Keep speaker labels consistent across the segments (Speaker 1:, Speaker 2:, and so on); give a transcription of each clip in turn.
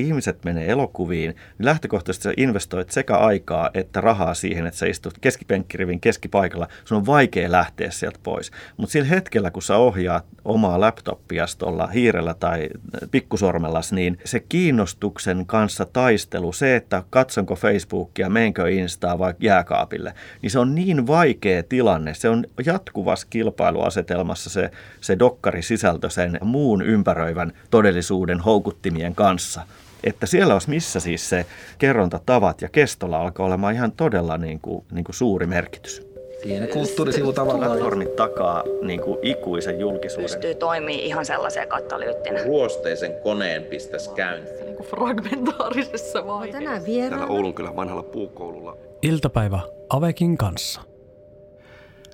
Speaker 1: ihmiset menee elokuviin, niin lähtökohtaisesti sä investoit sekä aikaa että rahaa siihen, että sä istut keskipenkkirivin keskipaikalla. Sun on vaikea lähteä sieltä pois. Mutta sillä hetkellä, kun sä ohjaat omaa laptoppia tuolla hiirellä tai pikkusormellas, niin se kiinnostuksen kanssa taistelu, se, että katsonko Facebookia, meenkö Instaa vai jääkaapille, niin se on niin vaikea tilanne. Se on jatkuvassa kilpailuasetelmassa se, se dokkari sisältö sen muun ympäröivän todellisuuden houkuttimien kanssa. Että siellä olisi missä siis se kerrontatavat ja kestolla alkaa olemaan ihan todella niin kuin, niin kuin suuri merkitys.
Speaker 2: Pieni kulttuurisivu tavallaan.
Speaker 1: Takaa niin kuin ikuisen julkisuuden.
Speaker 3: Pystyy toimii ihan sellaisen katalyyttinä.
Speaker 4: Ruosteisen koneen pistäisi käyntiin.
Speaker 5: Niin kuin fragmentaarisessa vaiheessa.
Speaker 6: Tänään
Speaker 7: Täällä
Speaker 6: vieraana
Speaker 7: Oulunkylän vanhalla puukoululla.
Speaker 8: Iltapäivä Avekin kanssa.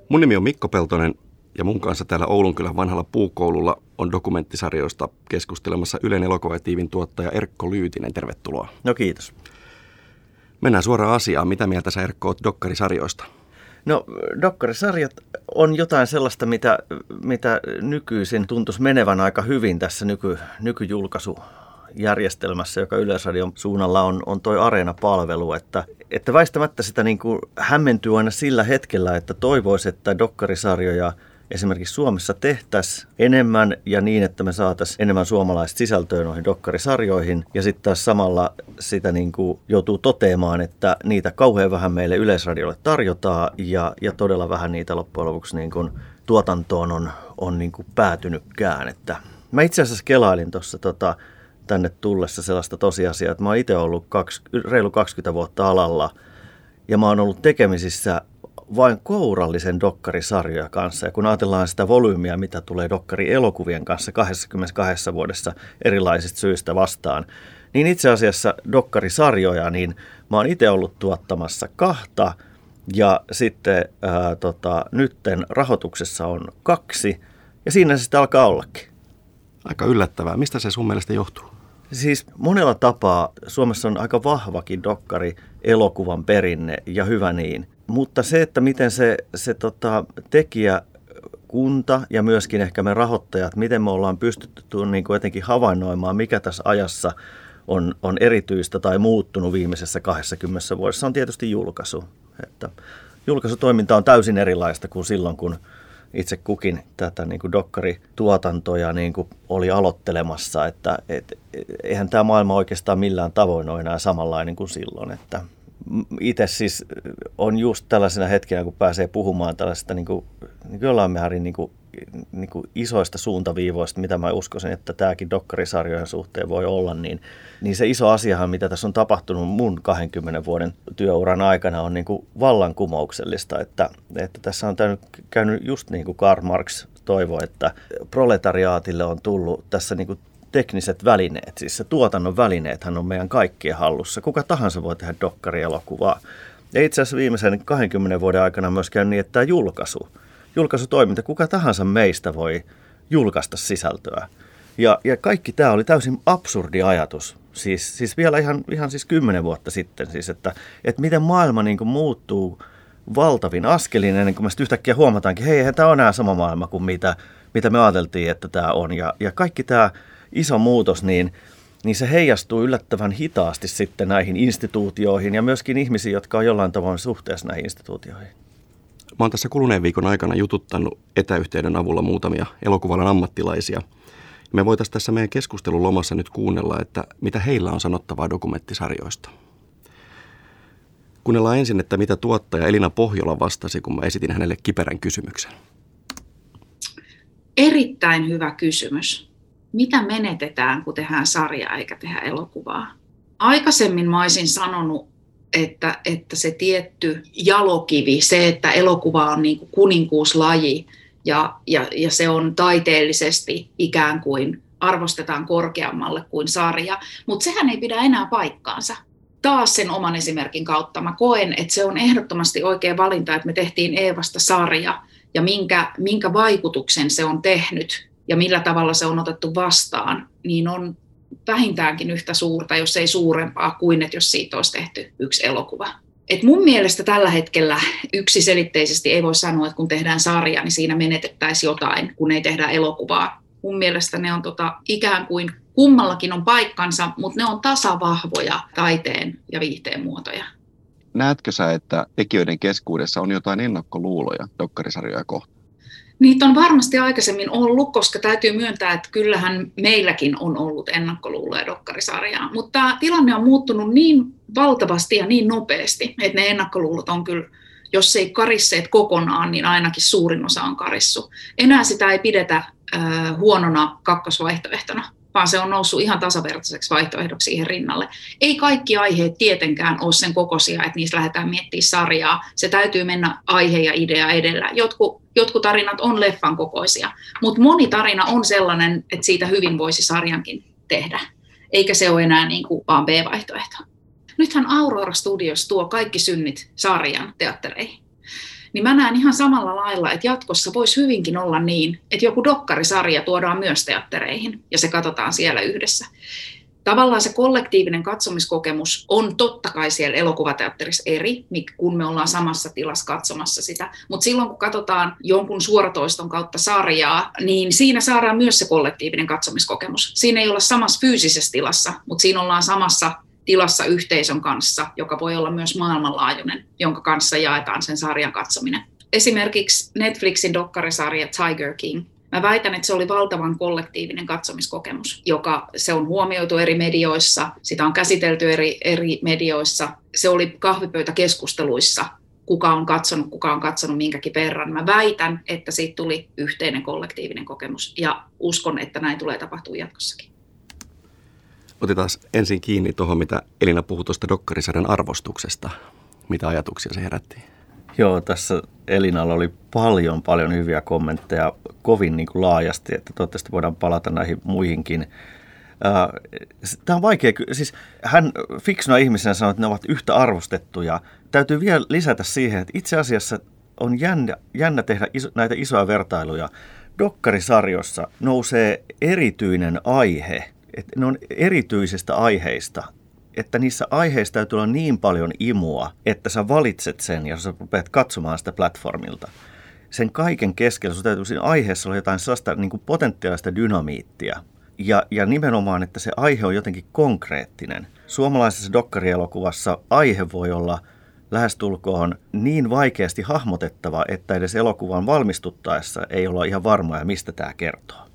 Speaker 7: Mun nimi on Mikko Peltonen ja mun kanssa täällä Oulunkylän vanhalla puukoululla on dokumenttisarjoista keskustelemassa Ylen elokuvatiivin tuottaja Erkko Lyytinen. Tervetuloa.
Speaker 1: No kiitos.
Speaker 7: Mennään suoraan asiaan. Mitä mieltä sä Erkko oot dokkarisarjoista?
Speaker 1: No dokkarisarjat on jotain sellaista, mitä, mitä nykyisin tuntuisi menevän aika hyvin tässä nyky, nykyjulkaisujärjestelmässä, joka Yleisradion suunnalla on, on toi Areena-palvelu, että, että väistämättä sitä niin kuin hämmentyy aina sillä hetkellä, että toivoisi, että dokkarisarjoja esimerkiksi Suomessa tehtäisiin enemmän ja niin, että me saataisiin enemmän suomalaista sisältöä noihin dokkarisarjoihin. Ja sitten taas samalla sitä niin kuin joutuu toteamaan, että niitä kauhean vähän meille Yleisradiolle tarjotaan ja, ja todella vähän niitä loppujen lopuksi niin kuin tuotantoon on, on niin kuin päätynytkään. Että mä itse asiassa kelailin tuossa tota, tänne tullessa sellaista tosiasiaa, että mä oon itse ollut kaksi, reilu 20 vuotta alalla ja mä oon ollut tekemisissä vain kourallisen dokkarisarjoja kanssa. Ja kun ajatellaan sitä volyymiä, mitä tulee dokkarielokuvien kanssa 22 vuodessa erilaisista syistä vastaan, niin itse asiassa dokkarisarjoja, niin mä oon itse ollut tuottamassa kahta ja sitten ää, tota, nytten rahoituksessa on kaksi ja siinä se sitten alkaa ollakin.
Speaker 7: Aika yllättävää. Mistä se sun mielestä johtuu?
Speaker 1: Siis monella tapaa Suomessa on aika vahvakin dokkari elokuvan perinne ja hyvä niin. Mutta se, että miten se, se tota, tekijä kunta ja myöskin ehkä me rahoittajat, miten me ollaan pystytty niin kuin jotenkin havainnoimaan, mikä tässä ajassa on, on erityistä tai muuttunut viimeisessä 20 vuodessa, on tietysti julkaisu. Että julkaisutoiminta on täysin erilaista kuin silloin, kun itse kukin tätä niin kuin dokkarituotantoja niin kuin oli aloittelemassa, että et, eihän tämä maailma oikeastaan millään tavoin ole enää samanlainen kuin silloin, että itse siis on just tällaisena hetkenä, kun pääsee puhumaan tällaisesta niin kuin, niin kuin jollain määrin niin kuin, niin kuin isoista suuntaviivoista, mitä mä uskoisin, että tämäkin dokkarisarjojen suhteen voi olla, niin, niin se iso asiahan, mitä tässä on tapahtunut mun 20 vuoden työuran aikana, on niin kuin vallankumouksellista, että, että tässä on käynyt, käynyt just niin kuin Karl Marx toivo, että proletariaatille on tullut tässä niin kuin tekniset välineet, siis se tuotannon välineethän on meidän kaikkien hallussa. Kuka tahansa voi tehdä dokkarielokuvaa. Ja itse asiassa viimeisen 20 vuoden aikana myöskään niin, että tämä julkaisu, julkaisutoiminta, kuka tahansa meistä voi julkaista sisältöä. Ja, ja kaikki tämä oli täysin absurdi ajatus. Siis, siis vielä ihan, ihan siis kymmenen vuotta sitten, siis että, että miten maailma niin kuin muuttuu valtavin askelin ennen kuin me yhtäkkiä huomataankin, hei, tämä on enää sama maailma kuin mitä, mitä me ajateltiin, että tämä on. Ja, ja kaikki tämä iso muutos, niin, niin se heijastuu yllättävän hitaasti sitten näihin instituutioihin ja myöskin ihmisiin, jotka on jollain tavoin suhteessa näihin instituutioihin.
Speaker 7: Mä oon tässä kuluneen viikon aikana jututtanut etäyhteyden avulla muutamia elokuvalan ammattilaisia. Me voitaisiin tässä meidän keskustelun lomassa nyt kuunnella, että mitä heillä on sanottavaa dokumenttisarjoista. Kuunnellaan ensin, että mitä tuottaja Elina Pohjola vastasi, kun mä esitin hänelle kiperän kysymyksen.
Speaker 9: Erittäin hyvä kysymys. Mitä menetetään, kun tehdään sarjaa eikä tehdä elokuvaa? Aikaisemmin mä olisin sanonut, että, että se tietty jalokivi, se, että elokuva on niin kuin kuninkuuslaji ja, ja, ja se on taiteellisesti ikään kuin arvostetaan korkeammalle kuin sarja, mutta sehän ei pidä enää paikkaansa. Taas sen oman esimerkin kautta mä koen, että se on ehdottomasti oikea valinta, että me tehtiin Eevasta sarja ja minkä, minkä vaikutuksen se on tehnyt ja millä tavalla se on otettu vastaan, niin on vähintäänkin yhtä suurta, jos ei suurempaa kuin, että jos siitä olisi tehty yksi elokuva. Et mun mielestä tällä hetkellä yksiselitteisesti ei voi sanoa, että kun tehdään sarja, niin siinä menetettäisiin jotain, kun ei tehdä elokuvaa. Mun mielestä ne on tota, ikään kuin Kummallakin on paikkansa, mutta ne on tasavahvoja taiteen ja viihteen muotoja.
Speaker 7: Näetkö sä, että tekijöiden keskuudessa on jotain ennakkoluuloja dokkarisarjoja kohtaan?
Speaker 9: Niitä on varmasti aikaisemmin ollut, koska täytyy myöntää, että kyllähän meilläkin on ollut ennakkoluuloja dokkarisarjaa. Mutta tilanne on muuttunut niin valtavasti ja niin nopeasti, että ne ennakkoluulot on kyllä, jos ei karisseet kokonaan, niin ainakin suurin osa on karissu. Enää sitä ei pidetä äh, huonona kakkosvaihtoehtona vaan se on noussut ihan tasavertaiseksi vaihtoehdoksi siihen rinnalle. Ei kaikki aiheet tietenkään ole sen kokoisia, että niistä lähdetään miettimään sarjaa. Se täytyy mennä aihe ja idea edellä. Jotkut, jotkut tarinat on leffan kokoisia, mutta moni tarina on sellainen, että siitä hyvin voisi sarjankin tehdä. Eikä se ole enää niin kuin vaan B-vaihtoehto. Nythän Aurora Studios tuo kaikki synnit sarjan teattereihin niin mä näen ihan samalla lailla, että jatkossa voisi hyvinkin olla niin, että joku dokkarisarja tuodaan myös teattereihin ja se katsotaan siellä yhdessä. Tavallaan se kollektiivinen katsomiskokemus on totta kai siellä elokuvateatterissa eri, kun me ollaan samassa tilassa katsomassa sitä. Mutta silloin kun katsotaan jonkun suoratoiston kautta sarjaa, niin siinä saadaan myös se kollektiivinen katsomiskokemus. Siinä ei olla samassa fyysisessä tilassa, mutta siinä ollaan samassa tilassa yhteisön kanssa, joka voi olla myös maailmanlaajuinen, jonka kanssa jaetaan sen sarjan katsominen. Esimerkiksi Netflixin dokkarisarja Tiger King. Mä väitän, että se oli valtavan kollektiivinen katsomiskokemus, joka se on huomioitu eri medioissa, sitä on käsitelty eri, eri medioissa. Se oli kahvipöytäkeskusteluissa, kuka on katsonut, kuka on katsonut minkäkin verran. Mä väitän, että siitä tuli yhteinen kollektiivinen kokemus ja uskon, että näin tulee tapahtua jatkossakin.
Speaker 7: Otetaan ensin kiinni tuohon, mitä Elina puhui tuosta dokkarisarjan arvostuksesta. Mitä ajatuksia se herätti?
Speaker 1: Joo, tässä Elinalla oli paljon, paljon hyviä kommentteja kovin niin kuin laajasti, että toivottavasti voidaan palata näihin muihinkin. Tämä on vaikea, siis hän fiksuna ihmisenä sanoi, että ne ovat yhtä arvostettuja. Täytyy vielä lisätä siihen, että itse asiassa on jännä, jännä tehdä iso, näitä isoja vertailuja. Dokkarisarjossa nousee erityinen aihe että ne on erityisistä aiheista, että niissä aiheissa täytyy olla niin paljon imua, että sä valitset sen ja sä rupeat katsomaan sitä platformilta. Sen kaiken keskellä sun täytyy siinä aiheessa olla jotain sellaista niin kuin potentiaalista dynamiittia. Ja, ja nimenomaan, että se aihe on jotenkin konkreettinen. Suomalaisessa dokkarielokuvassa aihe voi olla lähestulkoon niin vaikeasti hahmotettava, että edes elokuvan valmistuttaessa ei olla ihan varmoja, mistä tämä kertoo.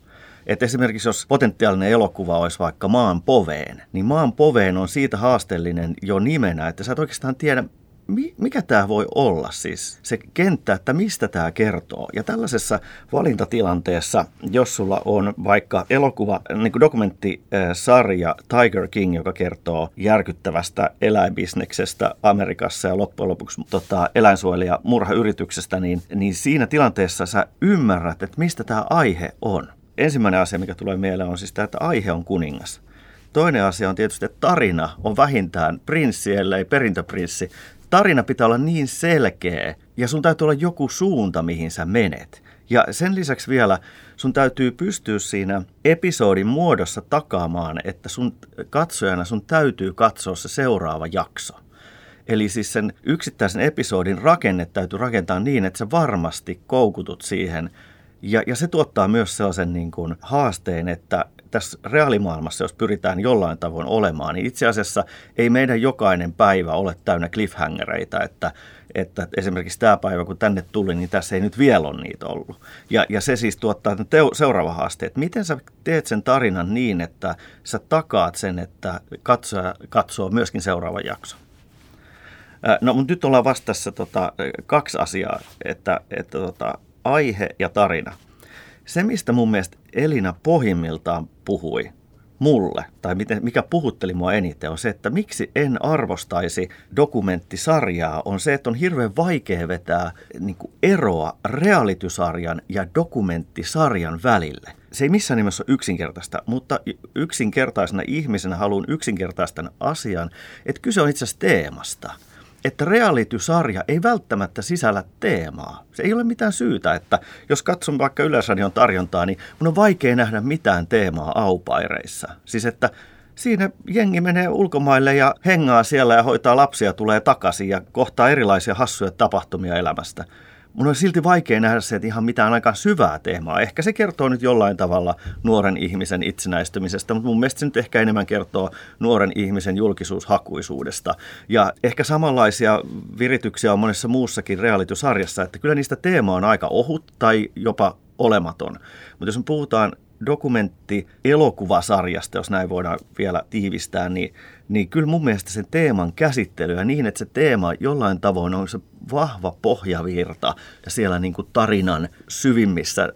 Speaker 1: Että esimerkiksi jos potentiaalinen elokuva olisi vaikka maan poveen, niin maan poveen on siitä haasteellinen jo nimenä, että sä et oikeastaan tiedä, mikä tämä voi olla siis, se kenttä, että mistä tämä kertoo. Ja tällaisessa valintatilanteessa, jos sulla on vaikka elokuva, niin kuin dokumenttisarja Tiger King, joka kertoo järkyttävästä eläinbisneksestä Amerikassa ja loppujen lopuksi tota, eläinsuojelija murhayrityksestä, niin, niin siinä tilanteessa sä ymmärrät, että mistä tämä aihe on ensimmäinen asia, mikä tulee mieleen, on siis tämä, että aihe on kuningas. Toinen asia on tietysti, että tarina on vähintään prinssi, ellei perintöprinssi. Tarina pitää olla niin selkeä ja sun täytyy olla joku suunta, mihin sä menet. Ja sen lisäksi vielä sun täytyy pystyä siinä episodin muodossa takaamaan, että sun katsojana sun täytyy katsoa se seuraava jakso. Eli siis sen yksittäisen episodin rakenne täytyy rakentaa niin, että sä varmasti koukutut siihen ja, ja se tuottaa myös sellaisen niin kuin haasteen, että tässä reaalimaailmassa, jos pyritään jollain tavoin olemaan, niin itse asiassa ei meidän jokainen päivä ole täynnä cliffhangereita, että, että esimerkiksi tämä päivä, kun tänne tuli, niin tässä ei nyt vielä ole niitä ollut. Ja, ja se siis tuottaa teo, seuraava haaste, että miten sä teet sen tarinan niin, että sä takaat sen, että katsoja katsoo myöskin seuraava jakso. No, mutta nyt ollaan vastassa tota, kaksi asiaa, että, että tota, aihe ja tarina. Se, mistä mun mielestä Elina pohjimmiltaan puhui mulle, tai miten, mikä puhutteli mua eniten, on se, että miksi en arvostaisi dokumenttisarjaa, on se, että on hirveän vaikea vetää niin kuin eroa realitysarjan ja dokumenttisarjan välille. Se ei missään nimessä ole yksinkertaista, mutta yksinkertaisena ihmisenä haluan yksinkertaistan asian, että kyse on itse asiassa teemasta – että reality-sarja ei välttämättä sisällä teemaa. Se ei ole mitään syytä, että jos katson vaikka Yleisradion tarjontaa, niin mun on vaikea nähdä mitään teemaa aupaireissa. Siis että siinä jengi menee ulkomaille ja hengaa siellä ja hoitaa lapsia, tulee takaisin ja kohtaa erilaisia hassuja tapahtumia elämästä. Mun on silti vaikea nähdä se, että ihan mitään aika syvää teemaa. Ehkä se kertoo nyt jollain tavalla nuoren ihmisen itsenäistymisestä, mutta mun mielestä se nyt ehkä enemmän kertoo nuoren ihmisen julkisuushakuisuudesta. Ja ehkä samanlaisia virityksiä on monessa muussakin realitysarjassa, että kyllä niistä teema on aika ohut tai jopa olematon. Mutta jos me puhutaan dokumentti elokuvasarjasta, jos näin voidaan vielä tiivistää, niin, niin kyllä mun mielestä sen teeman käsittelyä niin, että se teema jollain tavoin on se vahva pohjavirta ja siellä niin kuin tarinan syvimmissä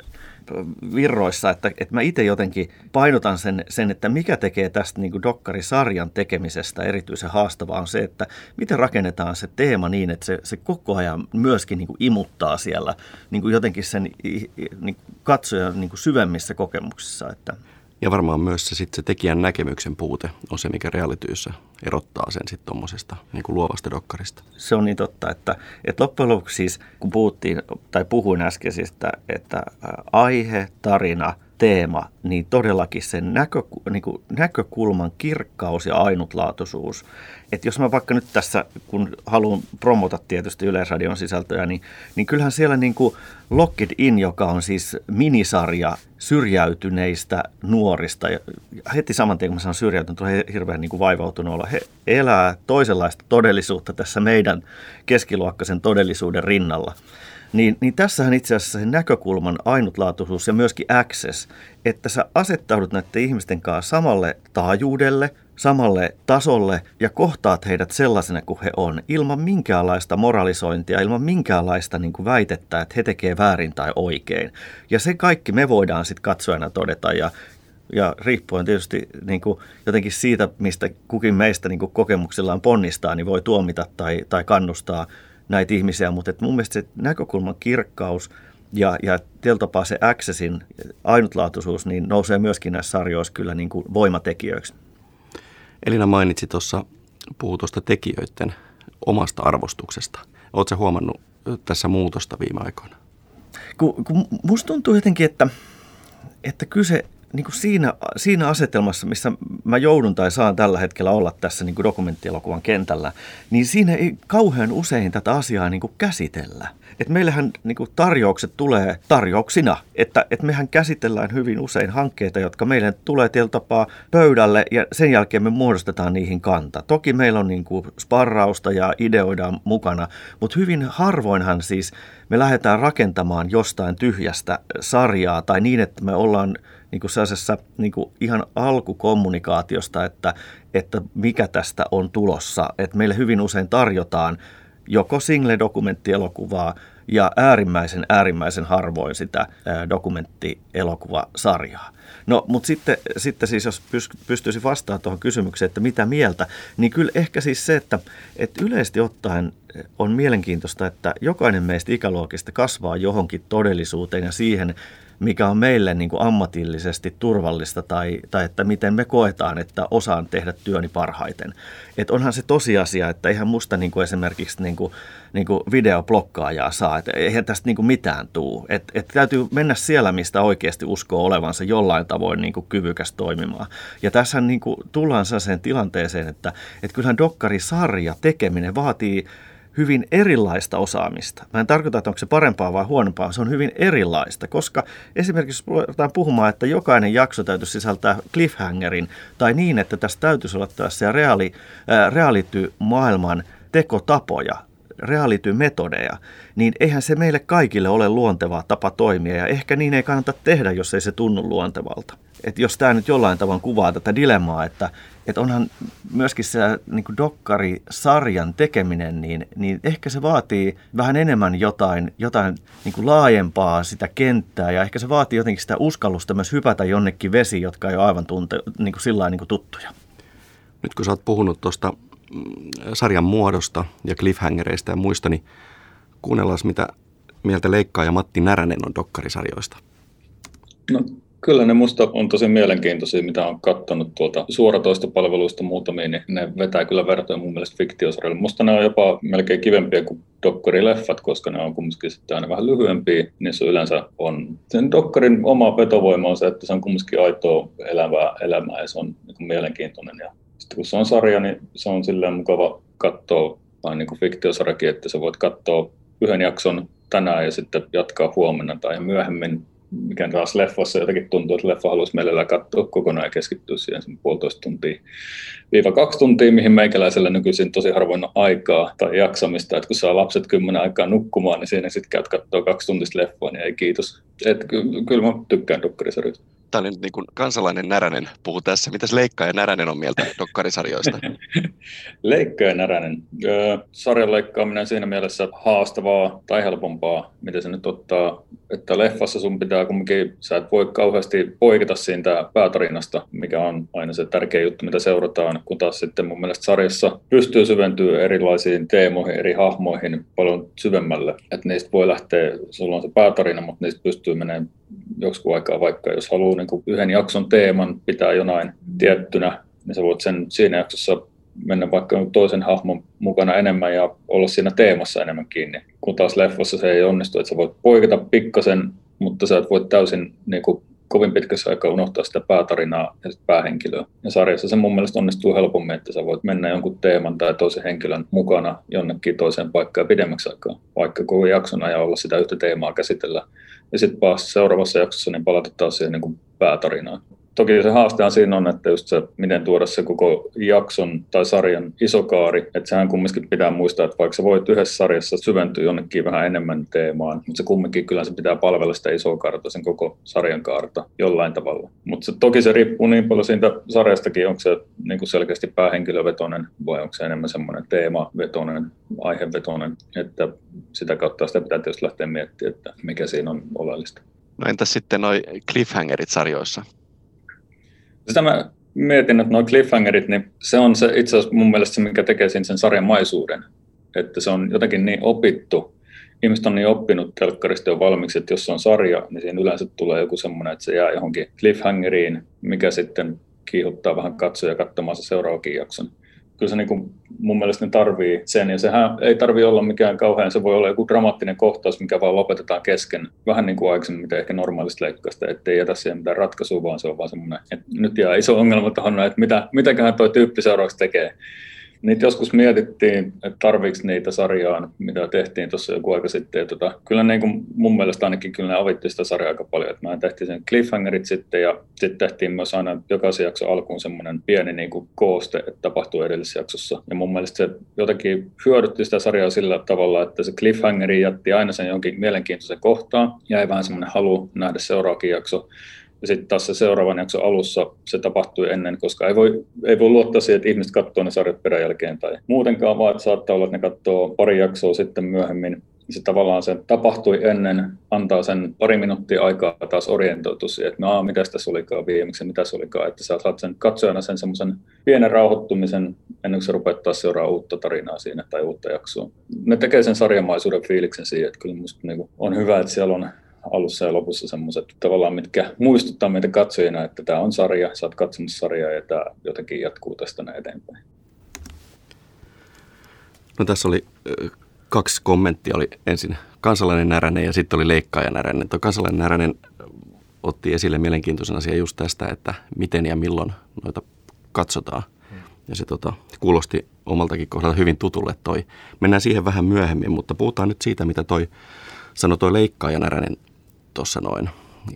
Speaker 1: virroissa, että, että mä itse jotenkin painotan sen, sen, että mikä tekee tästä niin kuin dokkarisarjan tekemisestä erityisen haastavaa on se, että miten rakennetaan se teema niin, että se, se koko ajan myöskin niin kuin imuttaa siellä niin kuin jotenkin sen niin katsojan niin syvemmissä kokemuksissa. Että.
Speaker 7: Ja varmaan myös se, sit se tekijän näkemyksen puute on se, mikä realityyssä erottaa sen sitten tuommoisesta niin luovasta dokkarista.
Speaker 1: Se on niin totta, että, että loppujen lopuksi siis, kun puhuttiin, tai puhuin äsken siis, että aihe, tarina, teema, niin todellakin sen näkö, niin kuin näkökulman kirkkaus ja ainutlaatuisuus. Että jos mä vaikka nyt tässä, kun haluan promota tietysti Yleisradion sisältöjä, niin, niin kyllähän siellä niin kuin Locked In, joka on siis minisarja syrjäytyneistä nuorista, ja heti saman tien kun mä sanon syrjäytynyt, on hirveän niin kuin vaivautunut olla. He elää toisenlaista todellisuutta tässä meidän keskiluokkaisen todellisuuden rinnalla. Niin, niin tässähän itse asiassa se näkökulman ainutlaatuisuus ja myöskin access, että sä asettaudut näiden ihmisten kanssa samalle taajuudelle, samalle tasolle ja kohtaat heidät sellaisena kuin he on, ilman minkäänlaista moralisointia, ilman minkäänlaista niin kuin väitettä, että he tekee väärin tai oikein. Ja se kaikki me voidaan sitten katsojana todeta ja, ja riippuen tietysti niin kuin jotenkin siitä, mistä kukin meistä niin kuin kokemuksillaan ponnistaa, niin voi tuomita tai, tai kannustaa näitä ihmisiä, mutta että mun mielestä se näkökulman kirkkaus ja, ja tapaa se accessin ainutlaatuisuus niin nousee myöskin näissä sarjoissa kyllä niin kuin voimatekijöiksi.
Speaker 7: Elina mainitsi tuossa, puhuu tuosta tekijöiden omasta arvostuksesta. Oletko huomannut tässä muutosta viime aikoina?
Speaker 1: Kun, kun musta tuntuu jotenkin, että, että kyse niin kuin siinä, siinä asetelmassa, missä mä joudun tai saan tällä hetkellä olla tässä niin kuin dokumenttielokuvan kentällä, niin siinä ei kauhean usein tätä asiaa niin kuin käsitellä. Et meillähän niin kuin tarjoukset tulee tarjouksina, että et mehän käsitellään hyvin usein hankkeita, jotka meille tulee tietyllä tapaa pöydälle ja sen jälkeen me muodostetaan niihin kanta. Toki meillä on niin kuin sparrausta ja ideoidaan mukana, mutta hyvin harvoinhan siis me lähdetään rakentamaan jostain tyhjästä sarjaa tai niin, että me ollaan niin kuin sellaisessa niin kuin ihan alkukommunikaatiosta, että, että mikä tästä on tulossa. Että meille hyvin usein tarjotaan joko single-dokumenttielokuvaa ja äärimmäisen äärimmäisen harvoin sitä dokumenttielokuvasarjaa. No, mutta sitten, sitten siis jos pystyisi vastaamaan tuohon kysymykseen, että mitä mieltä, niin kyllä ehkä siis se, että, että yleisesti ottaen on mielenkiintoista, että jokainen meistä ikäluokista kasvaa johonkin todellisuuteen ja siihen, mikä on meille niin kuin ammatillisesti turvallista tai, tai että miten me koetaan, että osaan tehdä työni parhaiten. Et onhan se tosiasia, että eihän musta niin kuin esimerkiksi niin kuin, niin kuin videoblokkaajaa saa, että eihän tästä niin kuin mitään tuu. Et, et täytyy mennä siellä, mistä oikeasti uskoo olevansa jollain tavoin niin kuin kyvykäs toimimaan. Ja tässä niin tullaan sellaiseen tilanteeseen, että, että kyllähän dokkarisarja tekeminen vaatii hyvin erilaista osaamista. Mä en tarkoita, että onko se parempaa vai huonompaa, se on hyvin erilaista, koska esimerkiksi ruvetaan puhumaan, että jokainen jakso täytyy sisältää cliffhangerin, tai niin, että tässä täytyisi olla tässä reaali, äh, reality-maailman tekotapoja, reality-metodeja, niin eihän se meille kaikille ole luonteva tapa toimia, ja ehkä niin ei kannata tehdä, jos ei se tunnu luontevalta. Et jos tämä nyt jollain tavalla kuvaa tätä dilemmaa, että että onhan myöskin se niin dokkari-sarjan tekeminen, niin, niin ehkä se vaatii vähän enemmän jotain, jotain niin kuin laajempaa sitä kenttää ja ehkä se vaatii jotenkin sitä uskallusta myös hypätä jonnekin vesi, jotka ei ole aivan tunte, niin kuin sillä niin kuin tuttuja.
Speaker 7: Nyt kun sä oot puhunut tuosta mm, sarjan muodosta ja cliffhangereista ja muista, niin kuunnellaan mitä mieltä Leikkaa ja Matti Näränen on dokkarisarjoista.
Speaker 6: No Kyllä ne musta on tosi mielenkiintoisia, mitä on katsonut tuolta suoratoistopalveluista muutamia, niin ne vetää kyllä vertoja mun mielestä fiktiosarjoille. Musta ne on jopa melkein kivempiä kuin dokkarileffat, koska ne on kumminkin sitten aina vähän lyhyempiä. Niissä yleensä on sen dokkarin oma vetovoima on se, että se on kumminkin aitoa elävää elämää ja se on niin mielenkiintoinen. Ja sitten kun se on sarja, niin se on silleen mukava katsoa, vain niin fiktiosarjakin, että sä voit katsoa yhden jakson tänään ja sitten jatkaa huomenna tai myöhemmin mikä taas leffassa jotenkin tuntuu, että leffa haluaisi mielellään katsoa kokonaan ja keskittyä siihen sen puolitoista tuntia viiva kaksi tuntia, mihin meikäläisellä nykyisin tosi harvoin on aikaa tai jaksamista, että kun saa lapset kymmenen aikaa nukkumaan, niin siinä sitten käyt katsoa kaksi tuntista leffoa, niin ei kiitos. Et, ky- kyllä mä tykkään dokkarisarjoista.
Speaker 7: Tämä oli nyt niin kuin kansalainen Näränen puhu tässä. Mitäs Leikka ja Näränen on mieltä dokkarisarjoista?
Speaker 6: Leikka ja Näränen. Sarjan leikkaaminen siinä mielessä haastavaa tai helpompaa, miten se nyt ottaa, että leffassa sun pitää kumminkin, sä et voi kauheasti poiketa siitä päätarinasta, mikä on aina se tärkeä juttu, mitä seurataan, kun taas sitten mun mielestä sarjassa pystyy syventyä erilaisiin teemoihin, eri hahmoihin paljon syvemmälle. Että niistä voi lähteä, sulla on se päätarina, mutta niistä pystyy menemään joskus aikaa vaikka, jos haluaa niin yhden jakson teeman pitää jonain tiettynä, niin sä voit sen siinä jaksossa mennä vaikka toisen hahmon mukana enemmän ja olla siinä teemassa enemmän kiinni. Kun taas leffassa se ei onnistu, että sä voit poiketa pikkasen, mutta sä et voi täysin niin kuin, kovin pitkässä aikaa unohtaa sitä päätarinaa ja sitä päähenkilöä. Ja sarjassa se mun mielestä onnistuu helpommin, että sä voit mennä jonkun teeman tai toisen henkilön mukana jonnekin toiseen paikkaan pidemmäksi aikaa, vaikka koko jakson ajan olla sitä yhtä teemaa käsitellä. Ja sitten seuraavassa jaksossa niin palata taas siihen niin kuin päätarinaan toki se haastehan siinä on, että just se, miten tuoda se koko jakson tai sarjan iso kaari, että sehän kumminkin pitää muistaa, että vaikka sä voit yhdessä sarjassa syventyä jonnekin vähän enemmän teemaan, mutta se kumminkin kyllä se pitää palvella sitä isoa kaarta, sen koko sarjan kaarta jollain tavalla. Mutta se, toki se riippuu niin paljon siitä sarjastakin, onko se niin kuin selkeästi päähenkilövetoinen vai onko se enemmän semmoinen teemavetoinen, aihevetoinen, että sitä kautta sitä pitää tietysti lähteä miettimään, että mikä siinä on oleellista.
Speaker 7: No entäs sitten noi cliffhangerit sarjoissa?
Speaker 6: Sitä mä mietin, että nuo cliffhangerit, niin se on se itse asiassa mun mielestä se, mikä tekee sen sarjan maisuuden. Että se on jotenkin niin opittu. Ihmiset on niin oppinut telkkarista jo valmiiksi, että jos se on sarja, niin siinä yleensä tulee joku semmoinen, että se jää johonkin cliffhangeriin, mikä sitten kiihottaa vähän katsoja katsomaan se seuraavakin jakson kyllä se niin kuin, mun mielestä ne tarvii sen, ja sehän ei tarvi olla mikään kauhean, se voi olla joku dramaattinen kohtaus, mikä vaan lopetetaan kesken, vähän niin kuin aikaisemmin, mitä ehkä normaalista leikkausta, ettei jätä siihen mitään ratkaisua, vaan se on vaan semmoinen, että nyt jää iso ongelma tuohon, että mitä, mitäköhän tuo tyyppi seuraavaksi tekee. Niitä joskus mietittiin, että tarviiko niitä sarjaan, mitä tehtiin tuossa joku aika sitten. Ja tota, kyllä niin kuin mun mielestä ainakin kyllä ne avitti sitä sarjaa aika paljon. Että mä tehtiin sen cliffhangerit sitten ja sitten tehtiin myös aina jokaisen jakson alkuun semmoinen pieni niin kuin kooste, että tapahtuu edellisessä jaksossa. Ja mun mielestä se jotenkin hyödytti sitä sarjaa sillä tavalla, että se cliffhangeri jätti aina sen jonkin mielenkiintoisen kohtaan. Jäi vähän semmoinen halu nähdä seuraavakin jakso. Ja sitten taas se seuraavan jakson alussa se tapahtui ennen, koska ei voi, ei voi luottaa siihen, että ihmiset katsoo ne sarjat peräjälkeen tai muutenkaan, vaan että saattaa olla, että ne katsoo pari jaksoa sitten myöhemmin. Se tavallaan se tapahtui ennen, antaa sen pari minuuttia aikaa taas orientoitua siihen, että no mitä tässä olikaan viimeksi, mitä se olikaan, että sä saat sen katsojana sen semmoisen pienen rauhoittumisen ennen kuin sä rupeat taas seuraa uutta tarinaa siinä tai uutta jaksoa. Ne tekee sen sarjamaisuuden fiiliksen siihen, että kyllä musta niin on hyvä, että siellä on alussa ja lopussa semmoiset tavallaan, mitkä muistuttaa meitä katsojina, että tämä on sarja, sä oot katsomassa sarjaa ja tämä jotenkin jatkuu tästä näin eteenpäin.
Speaker 7: No tässä oli kaksi kommenttia. Oli ensin kansalainen näränen ja sitten oli leikkaaja näränen. Tuo kansalainen näränen otti esille mielenkiintoisen asian just tästä, että miten ja milloin noita katsotaan. Ja se tota, kuulosti omaltakin kohdalla hyvin tutulle toi. Mennään siihen vähän myöhemmin, mutta puhutaan nyt siitä, mitä toi sanoi toi leikkaaja näränen tuossa noin.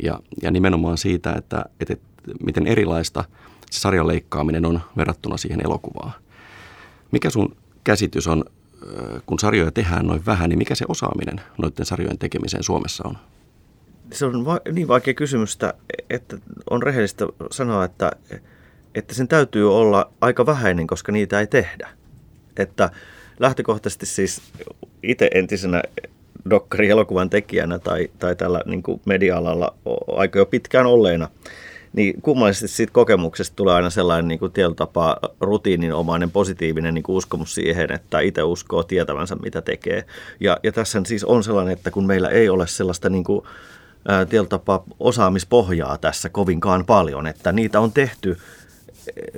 Speaker 7: Ja, ja nimenomaan siitä, että, että, että miten erilaista se sarjan leikkaaminen on verrattuna siihen elokuvaan. Mikä sun käsitys on, kun sarjoja tehdään noin vähän, niin mikä se osaaminen noiden sarjojen tekemiseen Suomessa on?
Speaker 1: Se on va- niin vaikea kysymys, että on rehellistä sanoa, että, että sen täytyy olla aika vähäinen, koska niitä ei tehdä. Että lähtökohtaisesti siis itse entisenä dokkari-elokuvan tekijänä tai, tai tällä niin media-alalla aika jo pitkään olleena, niin kummallisesti siitä kokemuksesta tulee aina sellainen niin kuin tapaa rutiininomainen positiivinen niin uskomus siihen, että itse uskoo tietävänsä mitä tekee. Ja, ja tässä siis on sellainen, että kun meillä ei ole sellaista niin kuin, ää, tapaa osaamispohjaa tässä kovinkaan paljon, että niitä on tehty –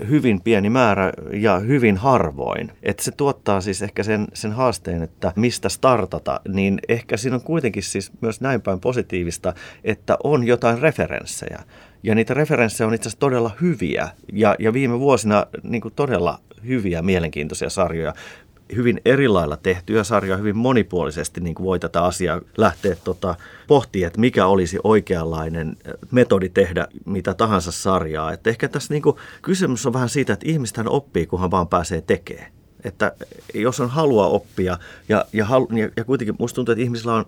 Speaker 1: hyvin pieni määrä ja hyvin harvoin. Että se tuottaa siis ehkä sen, sen haasteen, että mistä startata, niin ehkä siinä on kuitenkin siis myös näin päin positiivista, että on jotain referenssejä. Ja niitä referenssejä on itse asiassa todella hyviä ja, ja viime vuosina niin todella hyviä, mielenkiintoisia sarjoja hyvin erilailla tehtyjä sarjoja, hyvin monipuolisesti niin kuin voi tätä asiaa lähteä tota, pohtimaan, että mikä olisi oikeanlainen metodi tehdä mitä tahansa sarjaa. Että ehkä tässä niin kuin, kysymys on vähän siitä, että ihmistä oppii, kunhan vaan pääsee tekemään. Että jos on halua oppia ja, ja, ja, ja kuitenkin musta tuntuu, että ihmisillä on,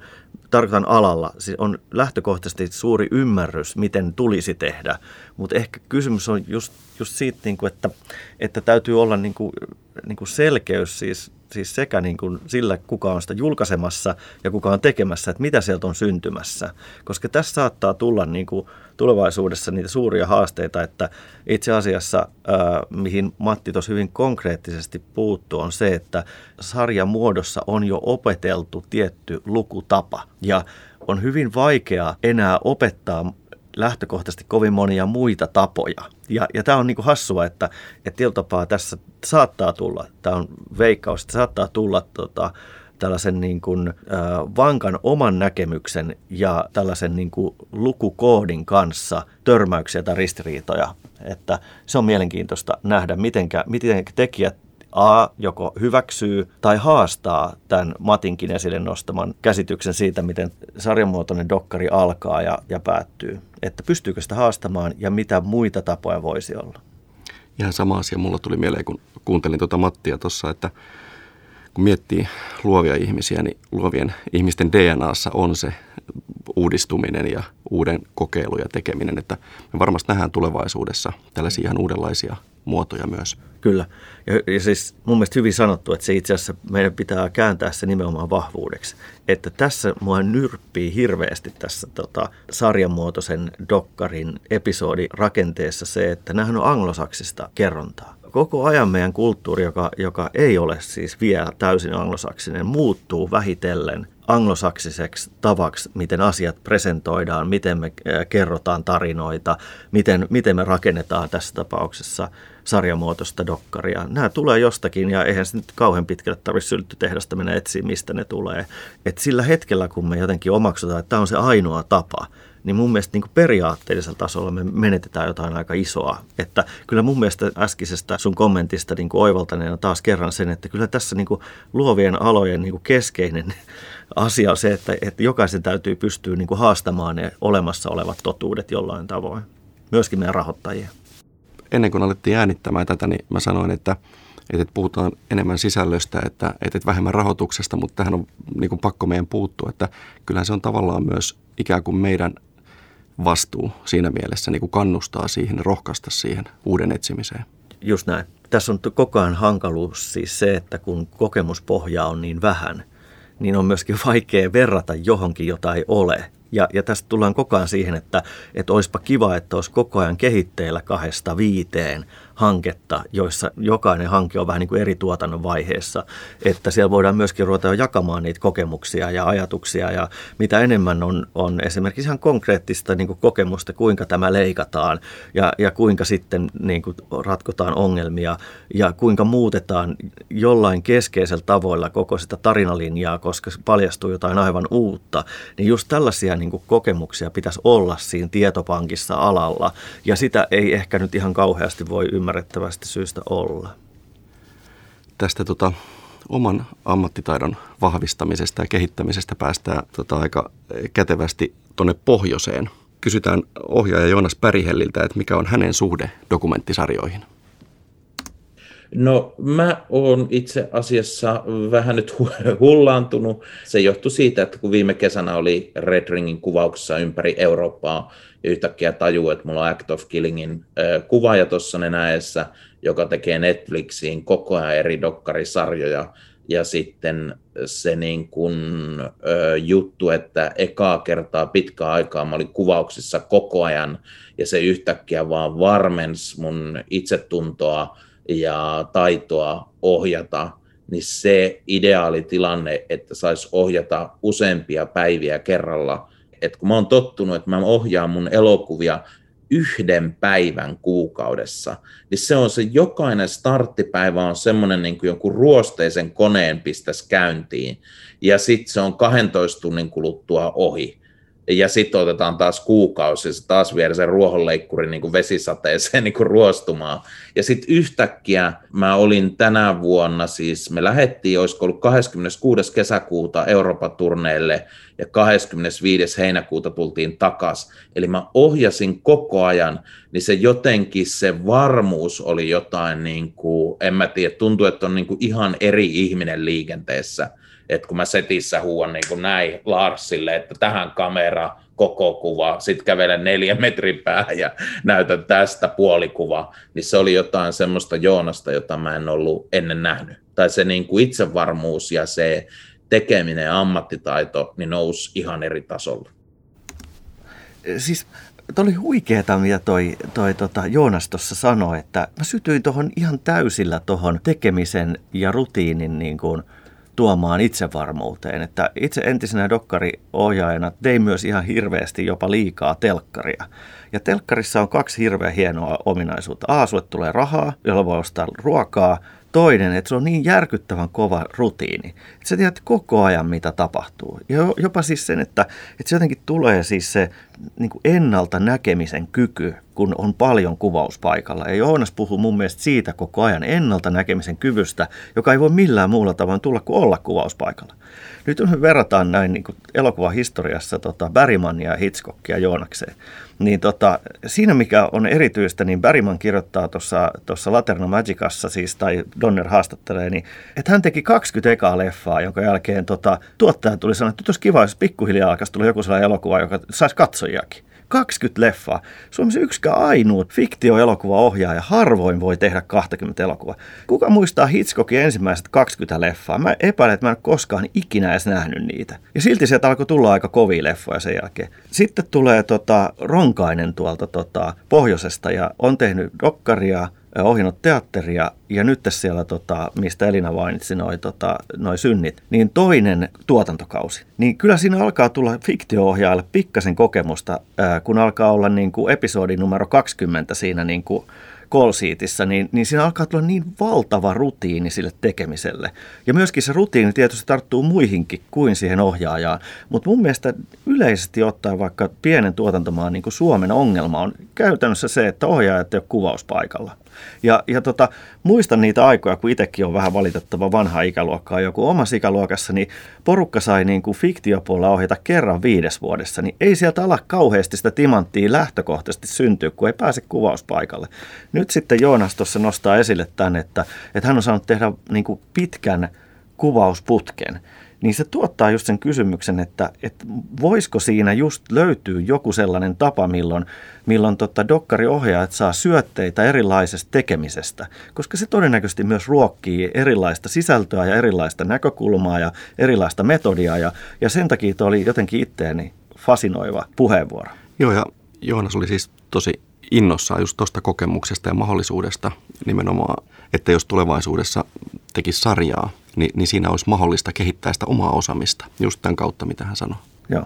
Speaker 1: tarkoitan alalla, siis on lähtökohtaisesti suuri ymmärrys, miten tulisi tehdä, mutta ehkä kysymys on just, just siitä, niin kuin, että, että täytyy olla niin kuin, niin kuin selkeys siis, siis sekä niin kuin sillä, kuka on sitä julkaisemassa ja kuka on tekemässä, että mitä sieltä on syntymässä. Koska tässä saattaa tulla niin kuin tulevaisuudessa niitä suuria haasteita, että itse asiassa, mihin Matti tuossa hyvin konkreettisesti puuttuu, on se, että sarjan muodossa on jo opeteltu tietty lukutapa ja on hyvin vaikea enää opettaa lähtökohtaisesti kovin monia muita tapoja. Ja, ja tämä on niin kuin hassua, että, että tietyllä tässä saattaa tulla, tämä on veikkaus, että saattaa tulla tota, tällaisen niin kuin, äh, vankan oman näkemyksen ja tällaisen niin kuin lukukoodin kanssa törmäyksiä tai ristiriitoja. Että se on mielenkiintoista nähdä, mitenkä, miten tekijät A joko hyväksyy tai haastaa tämän Matinkin esille nostaman käsityksen siitä, miten sarjamuotoinen dokkari alkaa ja, ja päättyy. Että pystyykö sitä haastamaan ja mitä muita tapoja voisi olla.
Speaker 7: Ihan sama asia mulla tuli mieleen, kun kuuntelin tuota Mattia tuossa, että kun miettii luovia ihmisiä, niin luovien ihmisten DNAssa on se uudistuminen ja uuden kokeilu ja tekeminen, että me varmasti nähdään tulevaisuudessa tällaisia ihan uudenlaisia muotoja myös.
Speaker 1: Kyllä. Ja, ja siis mun mielestä hyvin sanottu, että se itse asiassa meidän pitää kääntää se nimenomaan vahvuudeksi. Että tässä mua nyrppii hirveästi tässä tota, sarjanmuotoisen dokkarin episodi rakenteessa se, että nämähän on anglosaksista kerrontaa koko ajan meidän kulttuuri, joka, joka ei ole siis vielä täysin anglosaksinen, muuttuu vähitellen anglosaksiseksi tavaksi, miten asiat presentoidaan, miten me kerrotaan tarinoita, miten, miten me rakennetaan tässä tapauksessa sarjamuotoista dokkaria. Nämä tulee jostakin ja eihän se nyt kauhean pitkälle tarvitse sylttytehdasta mennä etsiä, mistä ne tulee. Et sillä hetkellä, kun me jotenkin omaksutaan, että tämä on se ainoa tapa, niin mun mielestä niin periaatteellisella tasolla me menetetään jotain aika isoa. Että kyllä mun mielestä äskeisestä sun kommentista niin oivaltaneena taas kerran sen, että kyllä tässä niin luovien alojen niin keskeinen asia on se, että, että jokaisen täytyy pystyä niin haastamaan ne olemassa olevat totuudet jollain tavoin. Myöskin meidän rahoittajia.
Speaker 7: Ennen kuin alettiin äänittämään tätä, niin mä sanoin, että että puhutaan enemmän sisällöstä, että, että vähemmän rahoituksesta, mutta tähän on niin kuin pakko meidän puuttua, että kyllähän se on tavallaan myös ikään kuin meidän vastuu siinä mielessä niin kuin kannustaa siihen, rohkaista siihen uuden etsimiseen.
Speaker 1: Just näin. Tässä on koko ajan hankaluus siis se, että kun kokemuspohjaa on niin vähän, niin on myöskin vaikea verrata johonkin, jota ei ole. Ja, ja tästä tullaan koko ajan siihen, että, että olisipa kiva, että olisi koko ajan kehitteillä kahdesta viiteen hanketta, joissa jokainen hanke on vähän niin kuin eri tuotannon vaiheessa, että siellä voidaan myöskin ruveta jo jakamaan niitä kokemuksia ja ajatuksia. Ja mitä enemmän on, on esimerkiksi ihan konkreettista niin kuin kokemusta, kuinka tämä leikataan ja, ja kuinka sitten niin kuin ratkotaan ongelmia ja kuinka muutetaan jollain keskeisellä tavoilla koko sitä tarinalinjaa, koska paljastuu jotain aivan uutta, niin just tällaisia niin kuin kokemuksia pitäisi olla siinä tietopankissa alalla. Ja sitä ei ehkä nyt ihan kauheasti voi ymmärtää ymmärrettävästi syystä olla.
Speaker 7: Tästä tota, oman ammattitaidon vahvistamisesta ja kehittämisestä päästään tota, aika kätevästi tuonne pohjoiseen. Kysytään ohjaaja Joonas Pärihelliltä, että mikä on hänen suhde dokumenttisarjoihin?
Speaker 4: No mä oon itse asiassa vähän nyt hullaantunut. Se johtui siitä, että kun viime kesänä oli Red Ringin kuvauksessa ympäri Eurooppaa ja yhtäkkiä tajuu, että mulla on Act of Killingin kuvaaja tuossa nenäessä, joka tekee Netflixiin koko ajan eri dokkarisarjoja ja sitten se niin kun, ö, juttu, että ekaa kertaa pitkä aikaa mä olin kuvauksissa koko ajan ja se yhtäkkiä vaan varmens mun itsetuntoa ja taitoa ohjata, niin se ideaali tilanne, että saisi ohjata useampia päiviä kerralla. Et kun mä oon tottunut, että mä ohjaan mun elokuvia yhden päivän kuukaudessa, niin se on se jokainen starttipäivä on semmoinen niin kuin jonkun ruosteisen koneen pistäisi käyntiin, ja sitten se on 12 tunnin kuluttua ohi ja sitten otetaan taas kuukausi, ja taas viedä sen ruohonleikkuri niin kuin vesisateeseen niin kuin ruostumaan. Ja sitten yhtäkkiä mä olin tänä vuonna, siis me lähdettiin, olisiko ollut 26. kesäkuuta Euroopan turneelle, ja 25. heinäkuuta tultiin takas. Eli mä ohjasin koko ajan, niin se jotenkin se varmuus oli jotain, niin kuin, en mä tiedä, tuntuu, että on niin kuin ihan eri ihminen liikenteessä että kun mä setissä huuan niin kuin näin Larsille, että tähän kamera koko kuva, sitten kävelen neljä metrin päähän ja näytän tästä puolikuva, niin se oli jotain semmoista Joonasta, jota mä en ollut ennen nähnyt. Tai se niin kuin itsevarmuus ja se tekeminen ja ammattitaito niin nousi ihan eri tasolla.
Speaker 1: Siis Tuo oli huikeeta, mitä toi, toi tota Joonas tuossa sanoi, että mä sytyin tuohon ihan täysillä tuohon tekemisen ja rutiinin niin kuin – tuomaan itsevarmuuteen. Että itse entisenä dokkariohjaajana tein myös ihan hirveästi jopa liikaa telkkaria. Ja telkkarissa on kaksi hirveä hienoa ominaisuutta. A, sulle tulee rahaa, jolla voi ostaa ruokaa. Toinen, että se on niin järkyttävän kova rutiini, että sä tiedät koko ajan, mitä tapahtuu. Jopa siis sen, että, että se jotenkin tulee siis se niin kuin ennalta näkemisen kyky, kun on paljon kuvauspaikalla. Ja Joonas puhuu mun mielestä siitä koko ajan ennalta näkemisen kyvystä, joka ei voi millään muulla tavoin tulla kuin olla kuvauspaikalla. Nyt jos me verrataan näin niin elokuvahistoriassa tota Bergmania ja Hitchcockia Joonakseen, niin tota, siinä mikä on erityistä, niin Bergman kirjoittaa tuossa Laterna Magicassa, siis, tai Donner haastattelee, niin, että hän teki 20 ekaa leffaa, jonka jälkeen tota, tuottaja tuli sanoa, että nyt olisi kiva, jos pikkuhiljaa alkaisi tulla joku sellainen elokuva, joka saisi katsojiakin. 20 leffaa. Suomessa yksikään ainoa fiktioelokuvaohjaaja harvoin voi tehdä 20 elokuvaa. Kuka muistaa Hitchcockin ensimmäiset 20 leffaa? Mä epäilen, että mä en koskaan ikinä edes nähnyt niitä. Ja silti sieltä alkoi tulla aika kovia leffoja sen jälkeen. Sitten tulee tota, Ronkainen tuolta tota, pohjoisesta ja on tehnyt dokkaria, ohjannut teatteria ja nyt siellä, tota, mistä Elina mainitsi, noin tota, noi synnit, niin toinen tuotantokausi. Niin kyllä siinä alkaa tulla fiktio-ohjaajalle pikkasen kokemusta, ää, kun alkaa olla niin kuin episodi numero 20 siinä niin kuin kolsiitissa, niin, niin siinä alkaa tulla niin valtava rutiini sille tekemiselle. Ja myöskin se rutiini tietysti tarttuu muihinkin kuin siihen ohjaajaan. Mutta mun mielestä yleisesti ottaen vaikka pienen tuotantomaan niin kuin Suomen ongelma on käytännössä se, että ohjaajat ei ole kuvauspaikalla. Ja, ja tota, muistan niitä aikoja, kun itsekin on vähän valitettava vanha ikäluokkaa. Joku omassa ikäluokassa, niin porukka sai niin kuin fiktiopuolella ohjata kerran viides vuodessa. Niin ei sieltä ala kauheasti sitä timanttia lähtökohtaisesti syntyä, kun ei pääse kuvauspaikalle. Nyt sitten Joonas tuossa nostaa esille tämän, että, että hän on saanut tehdä niin kuin pitkän kuvausputken niin se tuottaa just sen kysymyksen, että, että voisiko siinä just löytyä joku sellainen tapa, milloin, milloin tota dokkariohjaajat saa syötteitä erilaisesta tekemisestä, koska se todennäköisesti myös ruokkii erilaista sisältöä ja erilaista näkökulmaa ja erilaista metodia, ja, ja sen takia tuo oli jotenkin itteeni fasinoiva puheenvuoro.
Speaker 7: Joo, ja Joonas oli siis tosi innossaan just tuosta kokemuksesta ja mahdollisuudesta nimenomaan, että jos tulevaisuudessa tekisi sarjaa, niin, niin siinä olisi mahdollista kehittää sitä omaa osaamista just tämän kautta, mitä hän sanoi.
Speaker 1: Joo.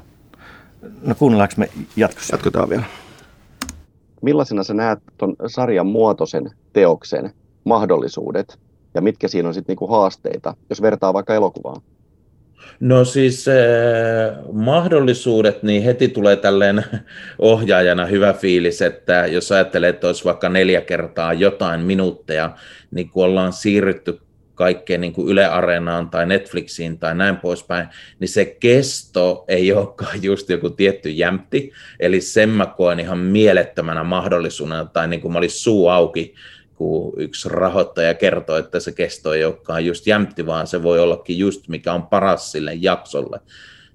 Speaker 1: No kuunnellaanko me jatkossa?
Speaker 7: Jatketaan vielä.
Speaker 10: Millaisena sä näet tuon sarjan muotoisen teoksen mahdollisuudet ja mitkä siinä on sitten niinku haasteita, jos vertaa vaikka elokuvaan?
Speaker 4: No siis eh, mahdollisuudet, niin heti tulee tälleen ohjaajana hyvä fiilis, että jos ajattelee, että olisi vaikka neljä kertaa jotain minuutteja, niin kun ollaan siirrytty kaikkeen niin kuin Yle Areenaan tai Netflixiin tai näin poispäin, niin se kesto ei olekaan just joku tietty jämpti, eli sen mä koen ihan mielettömänä mahdollisuutena, tai niin kuin mä olisin suu auki, kun yksi rahoittaja kertoo, että se kesto ei olekaan just jämpti, vaan se voi ollakin just mikä on paras sille jaksolle.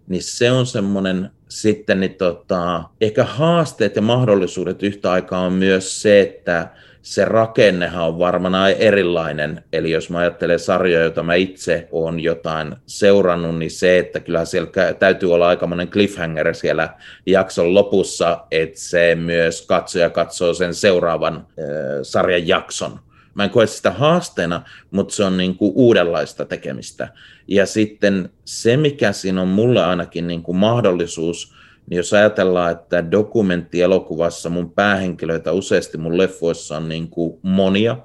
Speaker 4: Niin se on semmoinen sitten, niin tota, ehkä haasteet ja mahdollisuudet yhtä aikaa on myös se, että se rakennehan on varmaan erilainen. Eli jos mä ajattelen sarjoja, joita mä itse olen jotain seurannut, niin se, että kyllä siellä täytyy olla aikamoinen cliffhanger siellä jakson lopussa, että se myös katsoja katsoo sen seuraavan äh, sarjan jakson. Mä en koe sitä haasteena, mutta se on niin kuin uudenlaista tekemistä. Ja sitten se, mikä siinä on mulle ainakin niin kuin mahdollisuus, niin jos ajatellaan, että dokumenttielokuvassa mun päähenkilöitä useasti mun leffoissa on niin kuin monia,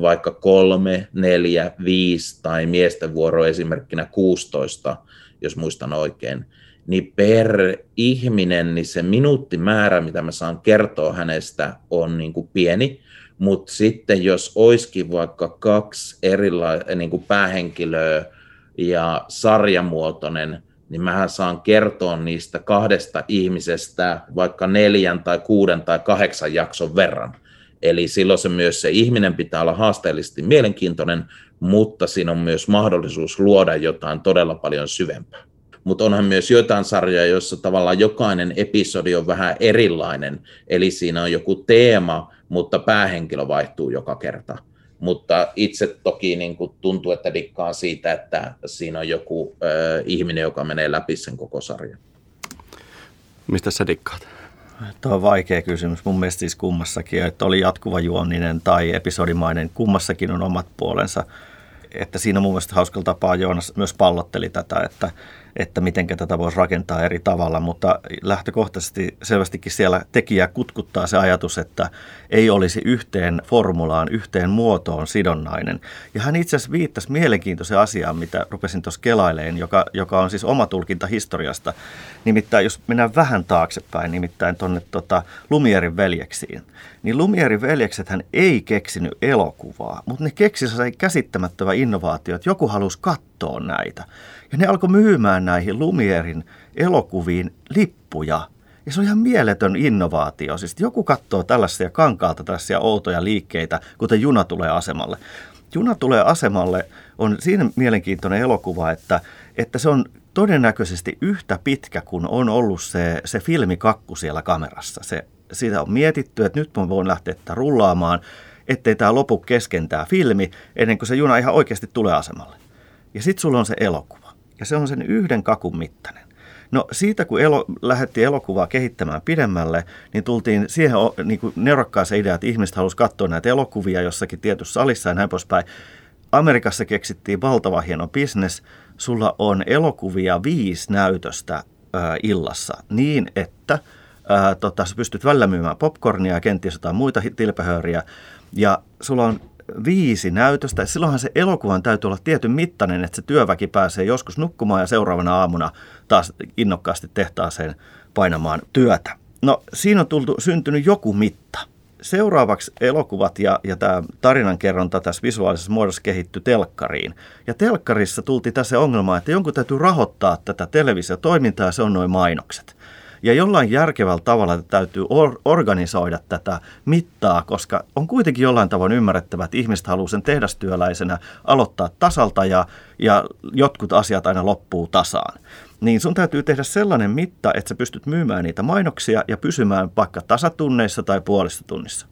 Speaker 4: vaikka kolme, neljä, viisi tai miesten vuoro esimerkkinä 16, jos muistan oikein, niin per ihminen niin se minuuttimäärä, mitä mä saan kertoa hänestä, on niin kuin pieni. Mutta sitten jos olisikin vaikka kaksi erilaista niin kuin päähenkilöä ja sarjamuotoinen, niin mä saan kertoa niistä kahdesta ihmisestä vaikka neljän tai kuuden tai kahdeksan jakson verran. Eli silloin se myös se ihminen pitää olla haasteellisesti mielenkiintoinen, mutta siinä on myös mahdollisuus luoda jotain todella paljon syvempää. Mutta onhan myös joitain sarjoja, joissa tavallaan jokainen episodi on vähän erilainen, eli siinä on joku teema, mutta päähenkilö vaihtuu joka kerta. Mutta itse toki niin kuin tuntuu, että dikkaa siitä, että siinä on joku ö, ihminen, joka menee läpi sen koko sarjan.
Speaker 7: Mistä sä dikkaat?
Speaker 1: Tuo on vaikea kysymys. Mun mielestä siis kummassakin, että oli jatkuva juonninen tai episodimainen, kummassakin on omat puolensa. Että siinä mun mielestä hauskalla tapaa Joonas myös pallotteli tätä, että että miten tätä voisi rakentaa eri tavalla, mutta lähtökohtaisesti selvästikin siellä tekijä kutkuttaa se ajatus, että ei olisi yhteen formulaan, yhteen muotoon sidonnainen. Ja hän itse asiassa viittasi mielenkiintoiseen asiaan, mitä rupesin tuossa kelaileen, joka, joka on siis oma tulkinta historiasta. Nimittäin, jos mennään vähän taaksepäin, nimittäin tuonne tota, Lumierin veljeksiin, niin Lumierin veljekset hän ei keksinyt elokuvaa, mutta ne keksivät käsittämättömän innovaatio, että joku halusi katsoa näitä. Ja ne alkoi myymään näihin Lumierin elokuviin lippuja. Ja se on ihan mieletön innovaatio. Siis joku katsoo tällaisia kankaalta tällaisia outoja liikkeitä, kuten juna tulee asemalle. Juna tulee asemalle on siinä mielenkiintoinen elokuva, että, että se on todennäköisesti yhtä pitkä kuin on ollut se, se filmikakku siellä kamerassa. Se, siitä on mietitty, että nyt mä voin lähteä tätä rullaamaan, ettei tämä lopu kesken tämä filmi, ennen kuin se juna ihan oikeasti tulee asemalle. Ja sitten sulla on se elokuva ja se on sen yhden kakun mittainen. No siitä, kun elo, lähdettiin elokuvaa kehittämään pidemmälle, niin tultiin siihen niin kuin neurokkaaseen ideaan, että ihmiset halusivat katsoa näitä elokuvia jossakin tietyssä salissa ja näin poispäin. Amerikassa keksittiin valtava hieno bisnes. Sulla on elokuvia viisi näytöstä illassa niin, että ää, tota, sä pystyt välillä myymään popcornia ja kenties jotain muita tilpehööriä. Ja sulla on viisi näytöstä. Silloinhan se elokuvan täytyy olla tietyn mittainen, että se työväki pääsee joskus nukkumaan ja seuraavana aamuna taas innokkaasti tehtaaseen painamaan työtä. No siinä on tultu, syntynyt joku mitta. Seuraavaksi elokuvat ja, ja tämä tarinankerronta tässä visuaalisessa muodossa kehittyi telkkariin. Ja telkkarissa tultiin tässä ongelma, että jonkun täytyy rahoittaa tätä televisiotoimintaa ja se on noin mainokset. Ja jollain järkevällä tavalla täytyy or- organisoida tätä mittaa, koska on kuitenkin jollain tavoin ymmärrettävä, että ihmiset haluaa sen tehdastyöläisenä aloittaa tasalta ja, ja jotkut asiat aina loppuu tasaan. Niin sun täytyy tehdä sellainen mitta, että sä pystyt myymään niitä mainoksia ja pysymään vaikka tasatunneissa tai puolissa tunnissa.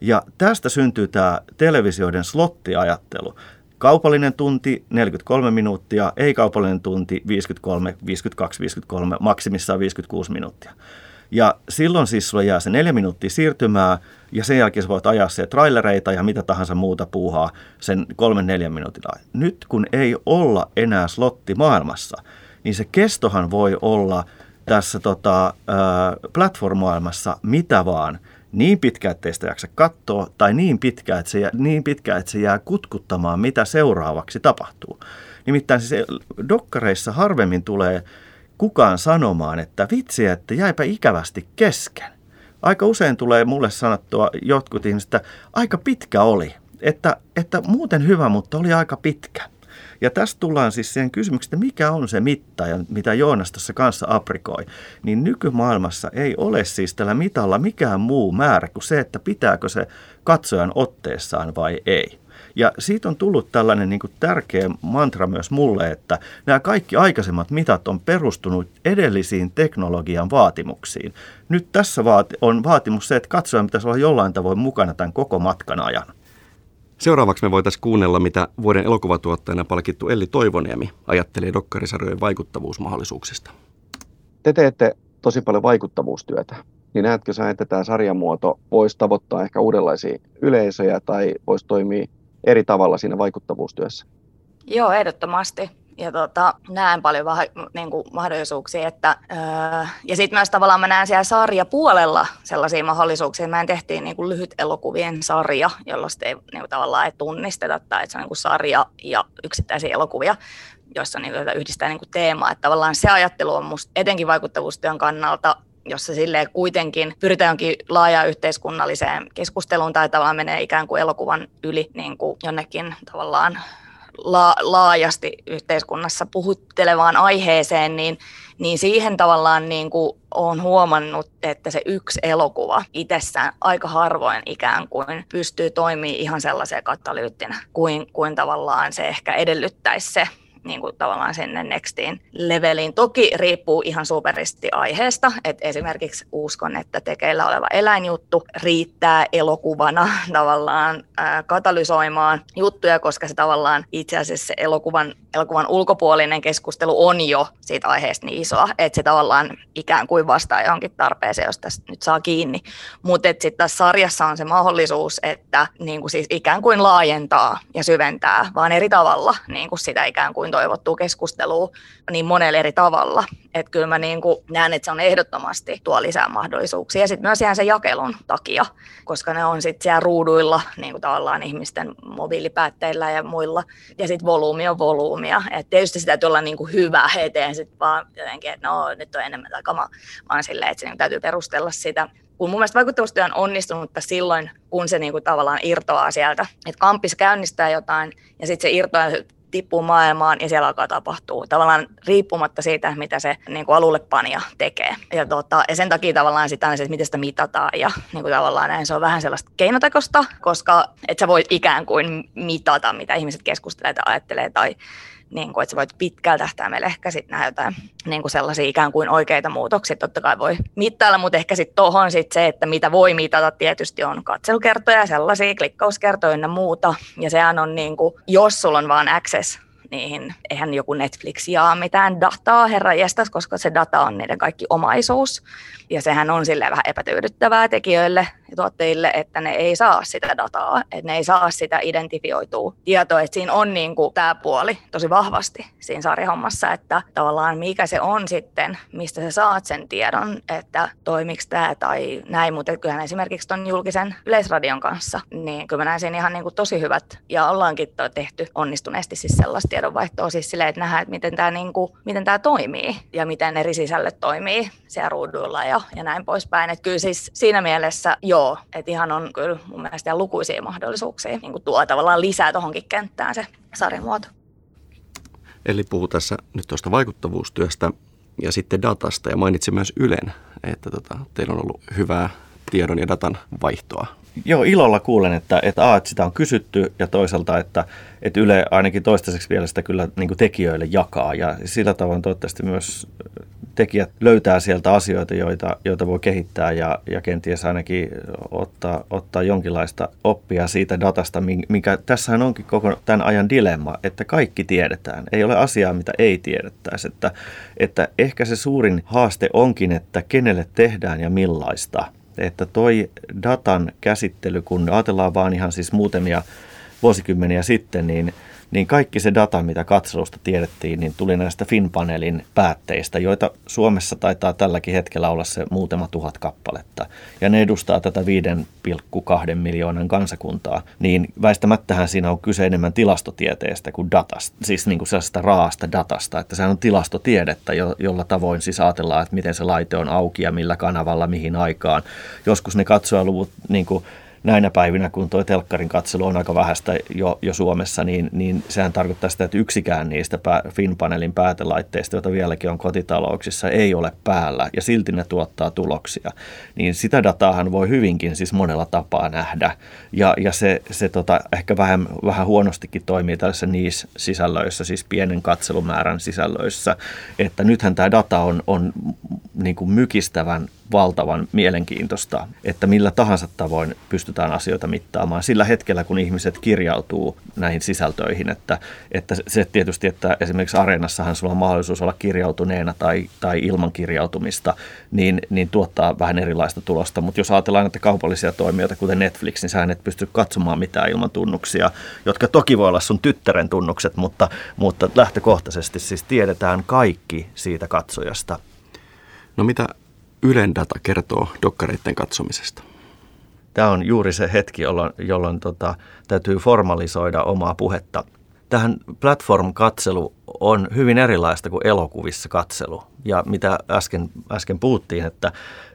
Speaker 1: Ja tästä syntyy tämä televisioiden slottiajattelu. Kaupallinen tunti 43 minuuttia, ei-kaupallinen tunti 53, 52, 53, maksimissaan 56 minuuttia. Ja silloin siis sulla jää se neljä minuuttia siirtymää ja sen jälkeen sä voit ajaa se trailereita ja mitä tahansa muuta puuhaa sen kolmen neljän minuutin ajan. Nyt kun ei olla enää slotti maailmassa, niin se kestohan voi olla tässä tota, platform-maailmassa mitä vaan – niin pitkä, ettei sitä jaksa katsoa, tai niin pitkä, että se, niin pitkä, että se jää kutkuttamaan, mitä seuraavaksi tapahtuu. Nimittäin siis dokkareissa harvemmin tulee kukaan sanomaan, että vitsi, että jäipä ikävästi kesken. Aika usein tulee mulle sanottua jotkut ihmiset, että aika pitkä oli. Että, että muuten hyvä, mutta oli aika pitkä. Ja tästä tullaan siis siihen kysymykseen, että mikä on se mitta, ja mitä Joonas tässä kanssa aprikoi. Niin nykymaailmassa ei ole siis tällä mitalla mikään muu määrä kuin se, että pitääkö se katsojan otteessaan vai ei. Ja siitä on tullut tällainen niin kuin tärkeä mantra myös mulle, että nämä kaikki aikaisemmat mitat on perustunut edellisiin teknologian vaatimuksiin. Nyt tässä on vaatimus se, että katsoja pitäisi olla jollain tavoin mukana tämän koko matkan ajan.
Speaker 7: Seuraavaksi me voitaisiin kuunnella, mitä vuoden elokuvatuottajana palkittu Elli Toivoniemi ajattelee dokkarisarjojen vaikuttavuusmahdollisuuksista.
Speaker 10: Te teette tosi paljon vaikuttavuustyötä. Niin näetkö sä, että tämä sarjamuoto voisi tavoittaa ehkä uudenlaisia yleisöjä tai voisi toimia eri tavalla siinä vaikuttavuustyössä?
Speaker 3: Joo, ehdottomasti ja tota, näen paljon vah, niin kuin mahdollisuuksia. Että, öö, ja sitten myös tavallaan mä näen siellä sarjapuolella sellaisia mahdollisuuksia. Mä tehtiin niin kuin lyhyt elokuvien sarja, jolloin ei niin kuin tavallaan ei tunnisteta tai että se on niin kuin sarja ja yksittäisiä elokuvia. joissa niin, yhdistää niin kuin teema. Että tavallaan se ajattelu on musta etenkin vaikuttavuustyön kannalta jossa sille kuitenkin pyritään jonkin laajaan yhteiskunnalliseen keskusteluun tai tavallaan menee ikään kuin elokuvan yli niin kuin jonnekin tavallaan la- laajasti yhteiskunnassa puhuttelevaan aiheeseen, niin, niin siihen tavallaan niin kuin olen huomannut, että se yksi elokuva itsessään aika harvoin ikään kuin pystyy toimimaan ihan sellaiseen katalyyttinä, kuin, kuin tavallaan se ehkä edellyttäisi se niin kuin tavallaan sinne nextiin leveliin. Toki riippuu ihan superisti aiheesta, että esimerkiksi uskon, että tekeillä oleva eläinjuttu riittää elokuvana tavallaan katalysoimaan juttuja, koska se tavallaan itse asiassa se elokuvan, elokuvan ulkopuolinen keskustelu on jo siitä aiheesta niin isoa, että se tavallaan ikään kuin vastaa johonkin tarpeeseen, jos tästä nyt saa kiinni. Mutta sitten tässä sarjassa on se mahdollisuus, että niin kuin siis ikään kuin laajentaa ja syventää, vaan eri tavalla niin kuin sitä ikään kuin toivottua keskustelua niin monella eri tavalla. Että kyllä mä niin kuin näen, että se on ehdottomasti tuo lisää mahdollisuuksia. Ja sitten myös ihan sen jakelun takia, koska ne on sitten siellä ruuduilla niin kuin tavallaan ihmisten mobiilipäätteillä ja muilla. Ja sitten volyymi on volyymia. Että tietysti sitä täytyy olla niin kuin hyvä eteen sitten vaan jotenkin, että no nyt on enemmän takama, vaan silleen, että se niin täytyy perustella sitä kun mun mielestä vaikuttavuustyö on onnistunutta silloin, kun se niin kuin tavallaan irtoaa sieltä. Että kampis käynnistää jotain ja sitten se irtoaa tippuu maailmaan ja siellä alkaa tapahtua. Tavallaan riippumatta siitä, mitä se niin kuin alulle panija tekee. Ja, tota, ja sen takia tavallaan sitä, että miten sitä mitataan ja niin kuin tavallaan näin, se on vähän sellaista keinotekosta, koska et sä voit ikään kuin mitata, mitä ihmiset keskustelevat ja ajattelee tai niin kuin, että sä voit pitkällä tähtäimellä ehkä sitten nähdä jotain niin kuin sellaisia ikään kuin oikeita muutoksia. Totta kai voi mittailla, mutta ehkä sitten tuohon sit se, että mitä voi mitata tietysti on katselukertoja, sellaisia klikkauskertoja ja muuta. Ja sehän on niin kuin, jos sulla on vaan access niihin. Eihän joku Netflix jaa mitään dataa, herra jestas, koska se data on niiden kaikki omaisuus. Ja sehän on sille vähän epätyydyttävää tekijöille tuottajille, että ne ei saa sitä dataa, että ne ei saa sitä identifioitua tietoa. Että siinä on niin kuin tämä puoli tosi vahvasti siinä sarjahommassa, että tavallaan mikä se on sitten, mistä sä saat sen tiedon, että toimiks tämä tai näin. Mutta kyllähän esimerkiksi tuon julkisen yleisradion kanssa, niin kyllä mä näen siinä ihan niin kuin tosi hyvät ja ollaankin tehty onnistuneesti siis sellaista tiedonvaihtoa siis silleen, että nähdään, että miten tämä, niin kuin, miten tämä toimii ja miten eri sisällöt toimii siellä ruuduilla ja, ja näin poispäin. Että kyllä siis siinä mielessä joo, että ihan on kyllä mun mielestä lukuisia mahdollisuuksia niin kuin tuo tavallaan lisää tuohonkin kenttään se sarjamuoto.
Speaker 7: Eli puhuu tässä nyt tuosta vaikuttavuustyöstä ja sitten datasta. Ja mainitsi myös Ylen, että tota, teillä on ollut hyvää tiedon ja datan vaihtoa.
Speaker 1: Joo, ilolla kuulen, että, että, A, että sitä on kysytty ja toisaalta, että, että Yle ainakin toistaiseksi vielä sitä kyllä niin tekijöille jakaa. Ja sillä tavoin toivottavasti myös tekijät löytää sieltä asioita, joita, joita voi kehittää ja, ja kenties ainakin ottaa, ottaa jonkinlaista oppia siitä datasta, mikä tässähän onkin koko tämän ajan dilemma, että kaikki tiedetään. Ei ole asiaa, mitä ei tiedettäisi. Että, että ehkä se suurin haaste onkin, että kenelle tehdään ja millaista – että toi datan käsittely, kun ajatellaan vaan ihan siis muutamia vuosikymmeniä sitten, niin – niin kaikki se data, mitä katselusta tiedettiin, niin tuli näistä Finpanelin päätteistä, joita Suomessa taitaa tälläkin hetkellä olla se muutama tuhat kappaletta. Ja ne edustaa tätä 5,2 miljoonan kansakuntaa. Niin väistämättähän siinä on kyse enemmän tilastotieteestä kuin datasta, siis niin kuin sellaisesta raasta datasta. Että sehän on tilastotiedettä, jo, jolla tavoin siis ajatellaan, että miten se laite on auki ja millä kanavalla, mihin aikaan. Joskus ne katsojaluvut niin kuin näinä päivinä, kun tuo telkkarin katselu on aika vähäistä jo, jo Suomessa, niin, niin sehän tarkoittaa sitä, että yksikään niistä Finpanelin päätelaitteista, joita vieläkin on kotitalouksissa, ei ole päällä ja silti ne tuottaa tuloksia. Niin sitä dataahan voi hyvinkin siis monella tapaa nähdä ja, ja se, se tota, ehkä vähän, vähän huonostikin toimii tällaisissa niissä sisällöissä, siis pienen katselumäärän sisällöissä, että nythän tämä data on, on niin kuin mykistävän valtavan mielenkiintoista, että millä tahansa tavoin pystytään asioita mittaamaan sillä hetkellä, kun ihmiset kirjautuu näihin sisältöihin. Että, että se tietysti, että esimerkiksi Areenassahan sulla on mahdollisuus olla kirjautuneena tai, tai ilman kirjautumista, niin, niin tuottaa vähän erilaista tulosta. Mutta jos ajatellaan näitä kaupallisia toimijoita, kuten Netflix, niin sä et pysty katsomaan mitään ilman tunnuksia, jotka toki voi olla sun tyttären tunnukset, mutta, mutta lähtökohtaisesti siis tiedetään kaikki siitä katsojasta.
Speaker 7: No mitä Ylen data kertoo dokkareiden katsomisesta?
Speaker 1: Tämä on juuri se hetki, jolloin, jolloin tota, täytyy formalisoida omaa puhetta. Tähän platform-katselu on hyvin erilaista kuin elokuvissa katselu. Ja mitä äsken, äsken puhuttiin, että,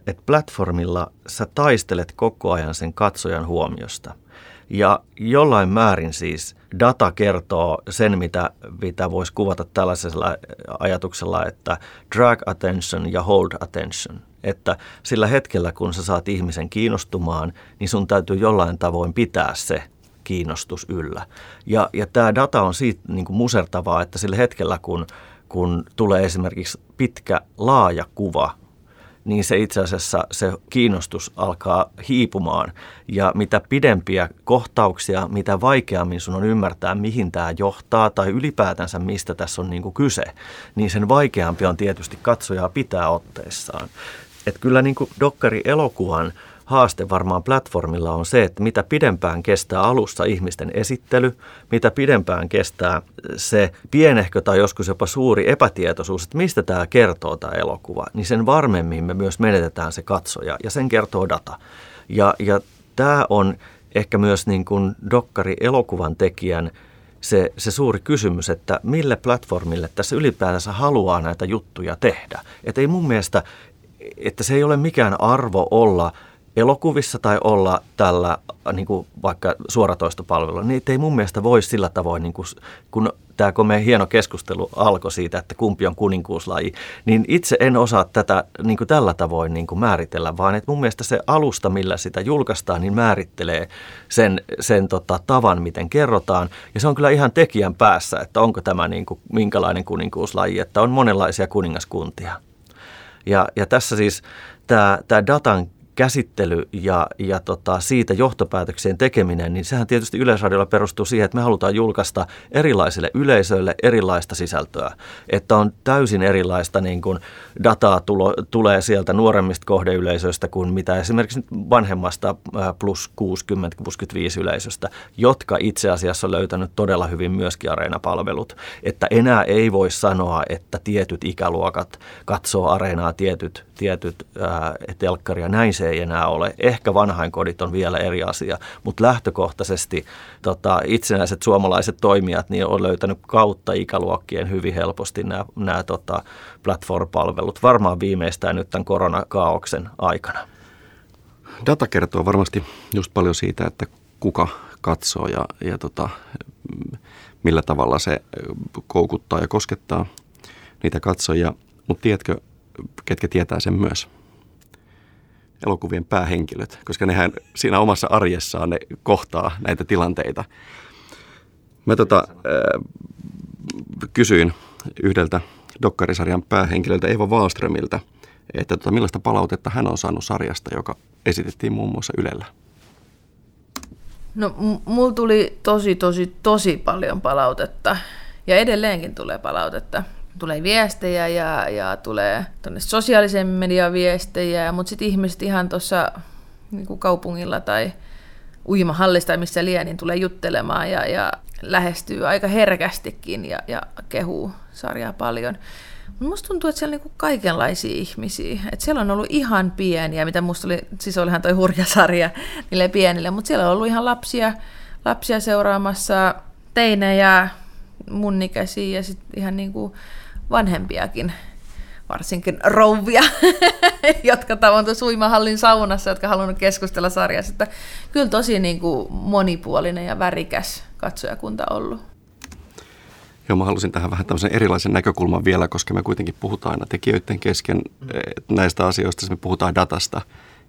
Speaker 1: että platformilla sä taistelet koko ajan sen katsojan huomiosta. Ja jollain määrin siis data kertoo sen, mitä, mitä voisi kuvata tällaisella ajatuksella, että drag attention ja hold attention. Että sillä hetkellä, kun sä saat ihmisen kiinnostumaan, niin sun täytyy jollain tavoin pitää se kiinnostus yllä. Ja, ja tämä data on siitä niin kuin musertavaa, että sillä hetkellä, kun, kun tulee esimerkiksi pitkä, laaja kuva, niin se itse asiassa se kiinnostus alkaa hiipumaan. Ja mitä pidempiä kohtauksia, mitä vaikeammin sun on ymmärtää, mihin tämä johtaa tai ylipäätänsä mistä tässä on niin kuin kyse, niin sen vaikeampi on tietysti katsojaa pitää otteessaan. Että kyllä niin kuin dokkari elokuvan haaste varmaan platformilla on se, että mitä pidempään kestää alussa ihmisten esittely, mitä pidempään kestää se pienehkö tai joskus jopa suuri epätietoisuus, että mistä tämä kertoo tämä elokuva, niin sen varmemmin me myös menetetään se katsoja ja sen kertoo data. Ja, ja tämä on ehkä myös niin kuin dokkari elokuvan tekijän se, se suuri kysymys, että mille platformille tässä ylipäätänsä haluaa näitä juttuja tehdä. Että ei mun mielestä, että se ei ole mikään arvo olla – elokuvissa tai olla tällä niin kuin vaikka suoratoistopalvelulla, niin ei mun mielestä voi sillä tavoin, niin kuin, kun tämä meidän hieno keskustelu alkoi siitä, että kumpi on kuninkuuslaji, niin itse en osaa tätä niin kuin tällä tavoin niin kuin määritellä, vaan että mun mielestä se alusta, millä sitä julkaistaan, niin määrittelee sen, sen tota, tavan, miten kerrotaan. Ja se on kyllä ihan tekijän päässä, että onko tämä niin kuin, minkälainen kuninkuuslaji, että on monenlaisia kuningaskuntia. Ja, ja tässä siis tämä, datan käsittely ja, ja tota, siitä johtopäätöksien tekeminen, niin sehän tietysti Yleisradiolla perustuu siihen, että me halutaan julkaista erilaisille yleisöille erilaista sisältöä. Että on täysin erilaista niin kuin dataa tulo, tulee sieltä nuoremmista kohdeyleisöistä kuin mitä esimerkiksi vanhemmasta plus 60-65 yleisöstä, jotka itse asiassa on löytänyt todella hyvin myöskin areenapalvelut. Että enää ei voi sanoa, että tietyt ikäluokat katsoo areenaa tietyt, tietyt ää, telkkaria. Näin se se ei enää ole. Ehkä vanhainkodit on vielä eri asia, mutta lähtökohtaisesti tota, itsenäiset suomalaiset toimijat niin on löytänyt kautta ikäluokkien hyvin helposti nämä, nämä tota, platform-palvelut, varmaan viimeistään nyt tämän koronakaauksen aikana.
Speaker 7: Data kertoo varmasti just paljon siitä, että kuka katsoo ja, ja tota, millä tavalla se koukuttaa ja koskettaa niitä katsojia. Mutta tiedätkö, ketkä tietää sen myös? Elokuvien päähenkilöt, koska nehän siinä omassa arjessaan ne kohtaa näitä tilanteita. Mä tota, äh, kysyin yhdeltä dokkarisarjan päähenkilöltä Eva Wallströmiltä, että tota, millaista palautetta hän on saanut sarjasta, joka esitettiin muun muassa Ylellä.
Speaker 5: No m- mulla tuli tosi, tosi, tosi paljon palautetta ja edelleenkin tulee palautetta tulee viestejä ja, ja tulee tuonne sosiaalisen median viestejä, mutta sitten ihmiset ihan tuossa niin kaupungilla tai uimahallista missä liian, niin tulee juttelemaan ja, ja lähestyy aika herkästikin ja, ja kehuu sarjaa paljon. Musta tuntuu, että siellä on niin kaikenlaisia ihmisiä. että siellä on ollut ihan pieniä, mitä musta oli, siis olihan toi hurja sarja niille pienille, mutta siellä on ollut ihan lapsia, lapsia seuraamassa, teinejä, mun ikäisiä ja sitten ihan niin kuin vanhempiakin, varsinkin rouvia, jotka tavoin suimahallin saunassa, jotka halunnut keskustella sarjasta. Että kyllä tosi niin kuin monipuolinen ja värikäs katsojakunta ollut.
Speaker 7: Joo, mä halusin tähän vähän tämmöisen erilaisen näkökulman vielä, koska me kuitenkin puhutaan aina tekijöiden kesken näistä asioista, me puhutaan datasta.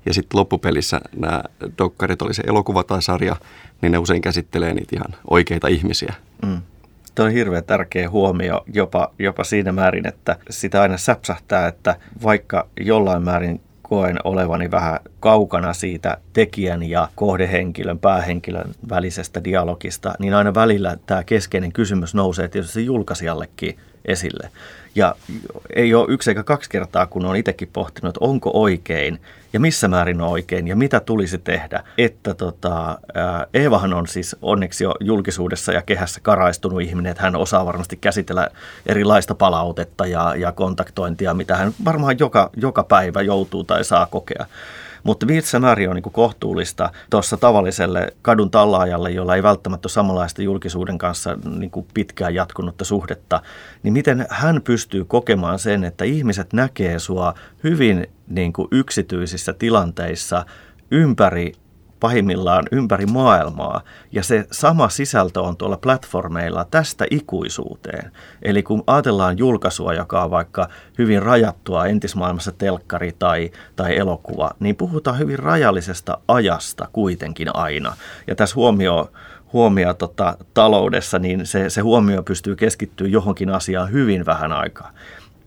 Speaker 7: Ja sitten loppupelissä nämä dokkarit, oli se elokuva tai sarja, niin ne usein käsittelee niitä ihan oikeita ihmisiä. Mm.
Speaker 1: Tuo on hirveän tärkeä huomio jopa, jopa siinä määrin, että sitä aina säpsähtää, että vaikka jollain määrin koen olevani vähän kaukana siitä tekijän ja kohdehenkilön, päähenkilön välisestä dialogista, niin aina välillä tämä keskeinen kysymys nousee tietysti julkaisijallekin esille. Ja ei ole yksi eikä kaksi kertaa, kun olen itsekin pohtinut, että onko oikein ja missä määrin on oikein ja mitä tulisi tehdä. Että tota, Eevahan on siis onneksi jo julkisuudessa ja kehässä karaistunut ihminen, että hän osaa varmasti käsitellä erilaista palautetta ja, ja kontaktointia, mitä hän varmaan joka, joka päivä joutuu tai saa kokea. Mutta miltä skenaario on niin kohtuullista tuossa tavalliselle kadun tallaajalle, jolla ei välttämättä samanlaista julkisuuden kanssa niin kuin pitkään jatkunutta suhdetta, niin miten hän pystyy kokemaan sen, että ihmiset näkee sua hyvin niin kuin yksityisissä tilanteissa ympäri pahimmillaan ympäri maailmaa. Ja se sama sisältö on tuolla platformeilla tästä ikuisuuteen. Eli kun ajatellaan julkaisua, joka on vaikka hyvin rajattua entismaailmassa telkkari tai, tai elokuva, niin puhutaan hyvin rajallisesta ajasta kuitenkin aina. Ja tässä huomio huomio tota, taloudessa, niin se, se huomio pystyy keskittyä johonkin asiaan hyvin vähän aikaa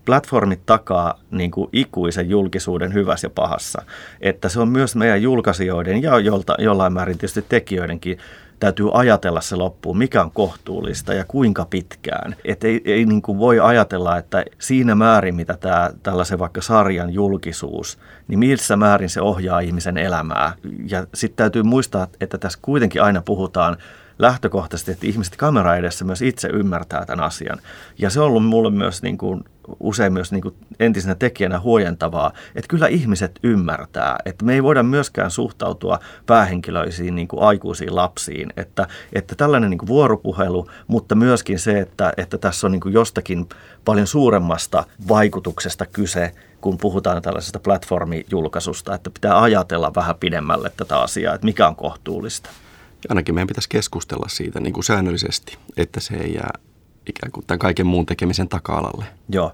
Speaker 1: platformit takaa niin kuin ikuisen julkisuuden hyvässä ja pahassa. Että se on myös meidän julkaisijoiden ja jolta, jollain määrin tietysti tekijöidenkin täytyy ajatella se loppuun, mikä on kohtuullista ja kuinka pitkään. Että ei, ei niin kuin voi ajatella, että siinä määrin, mitä tämä, tällaisen vaikka sarjan julkisuus, niin missä määrin se ohjaa ihmisen elämää. Ja sitten täytyy muistaa, että tässä kuitenkin aina puhutaan lähtökohtaisesti, että ihmiset kamera edessä myös itse ymmärtää tämän asian. Ja se on ollut mulle myös niin kuin usein myös niin kuin entisenä tekijänä huojentavaa, että kyllä ihmiset ymmärtää, että me ei voida myöskään suhtautua päähenkilöisiin niin kuin aikuisiin lapsiin, että, että tällainen niin kuin vuoropuhelu, mutta myöskin se, että, että tässä on niin kuin jostakin paljon suuremmasta vaikutuksesta kyse, kun puhutaan tällaisesta platformijulkaisusta, että pitää ajatella vähän pidemmälle tätä asiaa, että mikä on kohtuullista.
Speaker 7: Ainakin meidän pitäisi keskustella siitä niin kuin säännöllisesti, että se ei jää ikään kuin tämän kaiken muun tekemisen taka-alalle.
Speaker 1: Joo.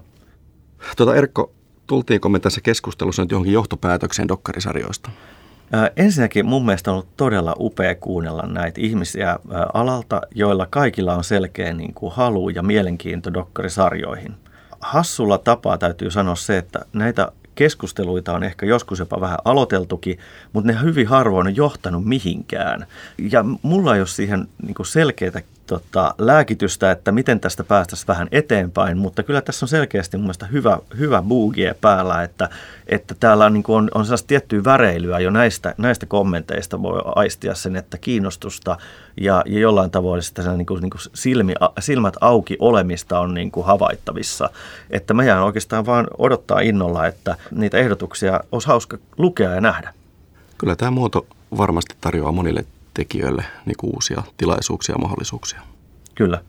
Speaker 7: Tuota Erkko, tultiinko me tässä keskustelussa nyt johonkin johtopäätökseen dokkarisarjoista?
Speaker 1: Ää, ensinnäkin mun mielestä on ollut todella upea kuunnella näitä ihmisiä ää, alalta, joilla kaikilla on selkeä niin kuin, halu ja mielenkiinto dokkarisarjoihin. Hassulla tapaa täytyy sanoa se, että näitä keskusteluita on ehkä joskus jopa vähän aloiteltukin, mutta ne hyvin harvoin on johtanut mihinkään. Ja mulla ei ole siihen niin selkeää tota, lääkitystä, että miten tästä päästäisiin vähän eteenpäin, mutta kyllä tässä on selkeästi mun mielestä hyvä, hyvä buugie päällä, että, että täällä on, niin on, on sellaista tiettyä väreilyä jo näistä, näistä kommenteista voi aistia sen, että kiinnostusta ja, ja jollain tavoin sitä niin kuin, niin kuin silmi, silmät auki olemista on niin kuin havaittavissa. Että meidän oikeastaan vaan odottaa innolla, että niitä ehdotuksia olisi hauska lukea ja nähdä.
Speaker 7: Kyllä tämä muoto varmasti tarjoaa monille tekijöille niin kuin uusia tilaisuuksia ja mahdollisuuksia.
Speaker 1: Kyllä.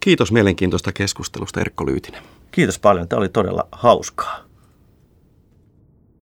Speaker 7: Kiitos mielenkiintoista keskustelusta Erkko Lyytinen.
Speaker 1: Kiitos paljon. Tämä oli todella hauskaa.